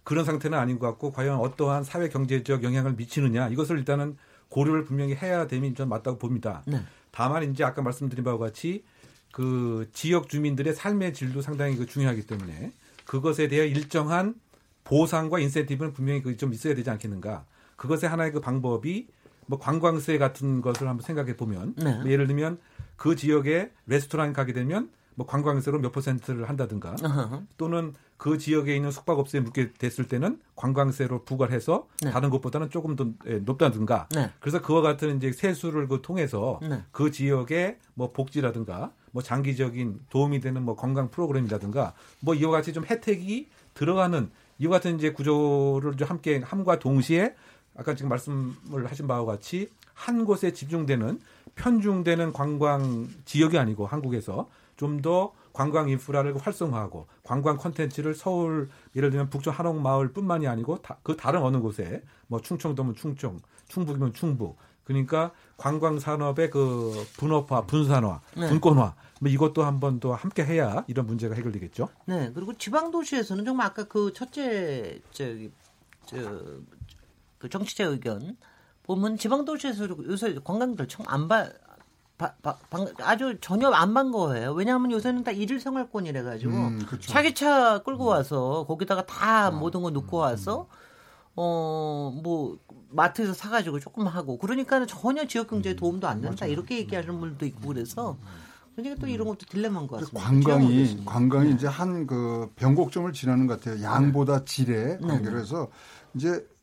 그런 상태는 아닌 것 같고 과연 어떠한 사회 경제적 영향을 미치느냐 이것을 일단은 고려를 분명히 해야 됨이 좀 맞다고 봅니다. 네. 다만 이제 아까 말씀드린 바와 같이 그 지역 주민들의 삶의 질도 상당히 그 중요하기 때문에 그것에 대해 일정한 보상과 인센티브는 분명히 그좀 있어야 되지 않겠는가. 그것의 하나의 그 방법이 뭐 관광세 같은 것을 한번 생각해 보면 네. 뭐 예를 들면 그 지역에 레스토랑 가게 되면 뭐 관광세로 몇 퍼센트를 한다든가. 또는 그 지역에 있는 숙박업소에 묻게 됐을 때는 관광세로 부과해서 네. 다른 것보다는 조금 더 예, 높다든가 네. 그래서 그와 같은 이제 세수를 그 통해서 네. 그 지역의 뭐 복지라든가 뭐 장기적인 도움이 되는 뭐 건강 프로그램이라든가 뭐 이와 같이 좀 혜택이 들어가는 이와 같은 이제 구조를 좀 함께 함과 동시에 아까 지금 말씀을 하신 바와 같이 한 곳에 집중되는 편중되는 관광 지역이 아니고 한국에서 좀 더 관광 인프라를 활성화하고 관광 콘텐츠를 서울 예를 들면 북쪽 한옥 마을뿐만이 아니고 다, 그 다른 어느 곳에 뭐 충청도면 충청, 충북이면 충북 그러니까 관광 산업의 그 분업화, 분산화, 네. 분권화 뭐 이것도 한번 더 함께 해야 이런 문제가 해결되겠죠. 네. 그리고 지방 도시에서는 정말 아까 그 첫째 저기 저 그 정치자 의견 보면 지방 도시에서 요새 관광들 참안 봐. 바, 바, 방, 아주 전혀 안 반가워해요. 왜냐하면 요새는 다 일일 생활권이래 가지고 음, 그렇죠. 차기차 끌고 와서 거기다가 다 아, 모든 거 놓고 음, 와서 어 뭐 마트에서 사가지고 조금 하고 그러니까 전혀 지역 경제에 음, 도움도 안 된다 맞아요. 이렇게 얘기하는 분들도 있고 그래서 그러니까 또 이런 것도 딜레마인 것 같습니다. 관광이 관광이 네. 이제 한 그 변곡점을 지나는 것 같아요. 양보다 질에 네. 관계로 해서 이제 어,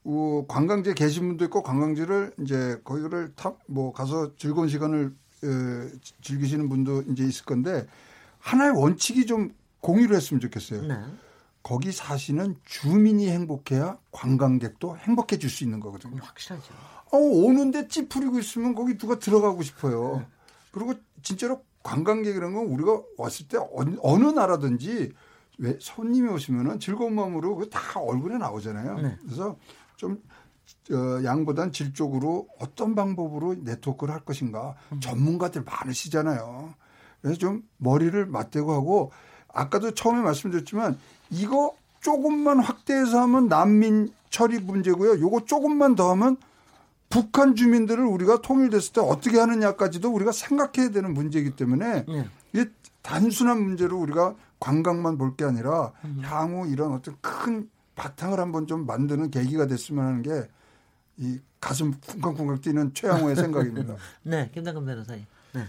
관광지에 계신 분도 있고 관광지를 이제 거기를 탑뭐 가서 즐거운 시간을 어, 즐기시는 분도 이제 있을 건데 하나의 원칙이 좀 공유를 했으면 좋겠어요. 네. 거기 사시는 주민이 행복해야 관광객도 행복해질 수 있는 거거든요. 확실하죠. 어, 오는데 찌푸리고 있으면 거기 누가 들어가고 싶어요. 네. 그리고 진짜로 관광객이라는 건 우리가 왔을 때 어느 나라든지 왜 손님이 오시면은 즐거운 마음으로 다 얼굴에 나오잖아요. 네. 그래서 좀 어, 양보단 질적으로 어떤 방법으로 네트워크를 할 것인가 음. 전문가들 많으시잖아요. 그래서 좀 머리를 맞대고 하고 아까도 처음에 말씀드렸지만 이거 조금만 확대해서 하면 난민 처리 문제고요. 요거 조금만 더 하면 북한 주민들을 우리가 통일됐을 때 어떻게 하느냐까지도 우리가 생각해야 되는 문제이기 때문에 네. 이게 단순한 문제로 우리가 관광만 볼 게 아니라 음. 향후 이런 어떤 큰 바탕을 한번 좀 만드는 계기가 됐으면 하는 게 이 가슴 쿵쾅쿵쾅 뛰는 최양호의 *laughs* 생각입니다. 네, 김당근 변호사님. 네.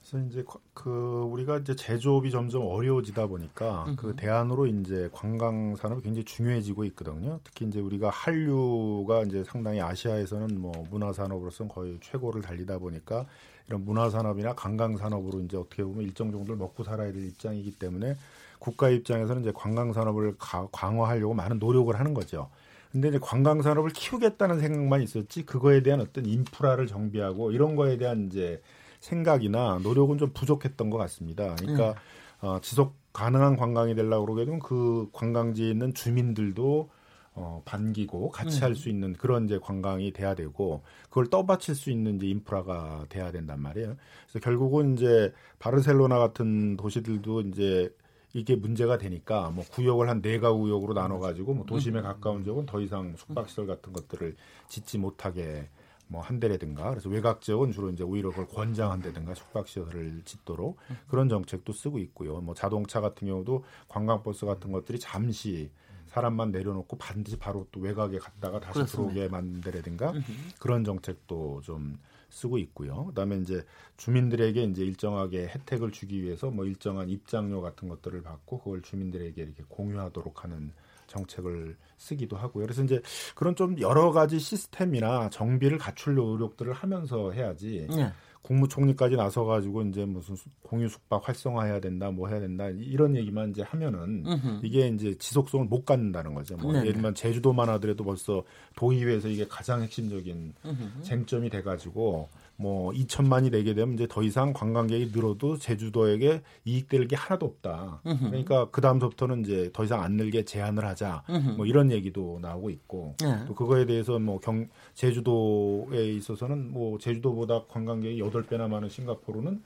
그래서 이제 그 우리가 이제 제조업이 점점 어려워지다 보니까 그 음흠. 그 대안으로 이제 관광 산업이 굉장히 중요해지고 있거든요. 특히 이제 우리가 한류가 이제 상당히 아시아에서는 뭐 문화 산업으로서는 거의 최고를 달리다 보니까 이런 문화 산업이나 관광 산업으로 이제 어떻게 보면 일정 정도를 먹고 살아야 될 입장이기 때문에 국가 입장에서는 이제 관광 산업을 강화하려고 많은 노력을 하는 거죠. 근데 이제 관광 산업을 키우겠다는 생각만 있었지 그거에 대한 어떤 인프라를 정비하고 이런 거에 대한 이제 생각이나 노력은 좀 부족했던 것 같습니다. 그러니까 음. 어, 지속 가능한 관광이 되려고 그러게 되면 그 관광지에 있는 주민들도 어, 반기고 같이 음. 할수 있는 그런 이제 관광이 돼야 되고 그걸 떠받칠 수 있는 이제 인프라가 돼야 된단 말이에요. 그래서 결국은 이제 바르셀로나 같은 도시들도 이제 이게 문제가 되니까 뭐 구역을 한 네 가 구역으로 나눠 가지고 뭐 도심에 가까운 지역은 더 이상 숙박시설 같은 것들을 짓지 못하게 뭐 한대라든가 그래서 외곽 지역은 주로 이제 오히려 그걸 권장한다든가 숙박시설을 짓도록 그런 정책도 쓰고 있고요. 뭐 자동차 같은 경우도 관광버스 같은 것들이 잠시 사람만 내려놓고 반드시 바로 또 외곽에 갔다가 다시 그렇습니다. 들어오게 만들라든가 그런 정책도 좀 쓰고 있고요. 그다음에 이제 주민들에게 이제 일정하게 혜택을 주기 위해서 뭐 일정한 입장료 같은 것들을 받고 그걸 주민들에게 이렇게 공유하도록 하는 정책을 쓰기도 하고요. 그래서 이제 그런 좀 여러 가지 시스템이나 정비를 갖출 노력들을 하면서 해야지. 네. 국무총리까지 나서가지고 이제 무슨 공유 숙박 활성화해야 된다, 뭐 해야 된다 이런 얘기만 이제 하면은 으흠. 이게 이제 지속성을 못 갖는다는 거죠. 뭐 예를 들면 제주도만 하더라도 벌써 도의회에서 이게 가장 핵심적인 으흠. 쟁점이 돼가지고 뭐 2천만이 되게 되면 이제 더 이상 관광객이 늘어도 제주도에게 이익될 게 하나도 없다. 으흠. 그러니까 그 다음부터는 이제 더 이상 안 늘게 제한을 하자. 뭐 이런 얘기도 나오고 있고 네. 또 그거에 대해서 뭐 경 제주도에 있어서는 뭐 제주도보다 관광객이 8배나 많은 싱가포르는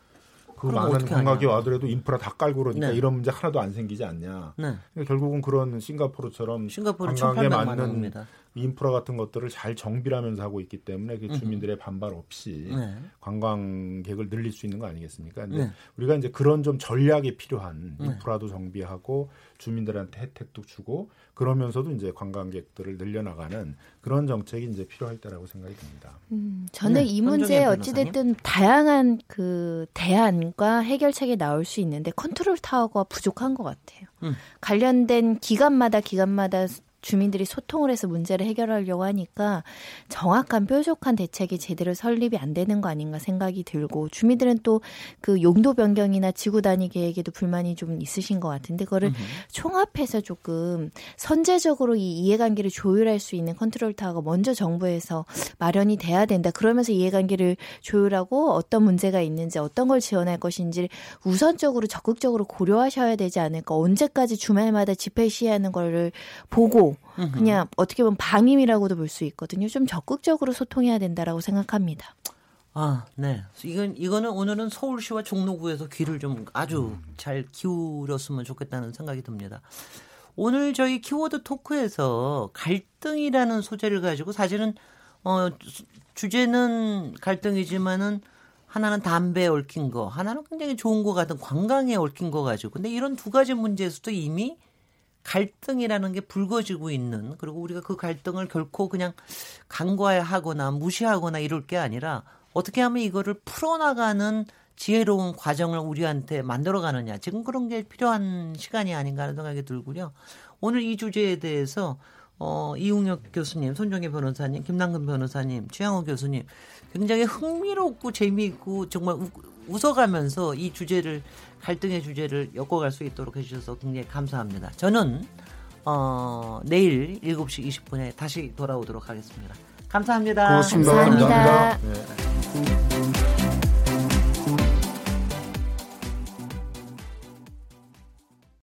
그 많은 관광객이 와더라도 인프라 다 깔고 그러니까 네. 이런 문제 하나도 안 생기지 않냐. 네. 그러니까 결국은 그런 싱가포르처럼 싱가포르 관광에 맞는 인프라 같은 것들을 잘 정비하면서 하고 있기 때문에 그 주민들의 반발 없이 네. 관광객을 늘릴 수 있는 거 아니겠습니까? 근데 네. 우리가 이제 그런 좀 전략이 필요한 네. 인프라도 정비하고 주민들한테 혜택도 주고 그러면서도 이제 관광객들을 늘려나가는 그런 정책이 이제 필요할 때라고 생각이 듭니다. 음, 저는 네, 이 문제에 어찌됐든 다양한 그 대안과 해결책이 나올 수 있는데 컨트롤 타워가 부족한 것 같아요. 음. 관련된 기관마다 기관마다 주민들이 소통을 해서 문제를 해결하려고 하니까 정확한 뾰족한 대책이 제대로 설립이 안 되는 거 아닌가 생각이 들고 주민들은 또 그 용도 변경이나 지구 단위 계획에도 불만이 좀 있으신 것 같은데 그거를. 총합해서 조금 선제적으로 이 이해관계를 조율할 수 있는 컨트롤 타워가 먼저 정부에서 마련이 돼야 된다. 그러면서 이해관계를 조율하고 어떤 문제가 있는지 어떤 걸 지원할 것인지 우선적으로 적극적으로 고려하셔야 되지 않을까. 언제까지 주말마다 집회 시위하는 거를 보고 그냥 어떻게 보면 방임이라고도 볼 수 있거든요. 좀 적극적으로 소통해야 된다라고 생각합니다. 아, 네. 이건 이거는 오늘은 서울시와 종로구에서 귀를 좀 아주 잘 기울였으면 좋겠다는 생각이 듭니다. 오늘 저희 키워드 토크에서 갈등이라는 소재를 가지고 사실은 어 주제는 갈등이지만은 하나는 담배에 얽힌 거, 하나는 굉장히 좋은 거 같은 관광에 얽힌 거 가지고. 근데 이런 두 가지 문제에서도 이미 갈등이라는 게 불거지고 있는 그리고 우리가 그 갈등을 결코 그냥 간과하거나 무시하거나 이럴 게 아니라 어떻게 하면 이거를 풀어나가는 지혜로운 과정을 우리한테 만들어가느냐 지금 그런 게 필요한 시간이 아닌가 하는 생각이 들고요. 오늘 이 주제에 대해서 어, 이웅혁 교수님, 손정혜 변호사님, 김남근 변호사님, 최양호 교수님 굉장히 흥미롭고 재미있고 정말 우, 웃어가면서 이 주제를 갈등의 주제를 엮어갈 수 있도록 해주셔서 굉장히 감사합니다. 저는 어, 내일 7시 20분에 다시 돌아오도록 하겠습니다. 감사합니다. 고맙습니다. 감사합니다. 감사합니다. 네.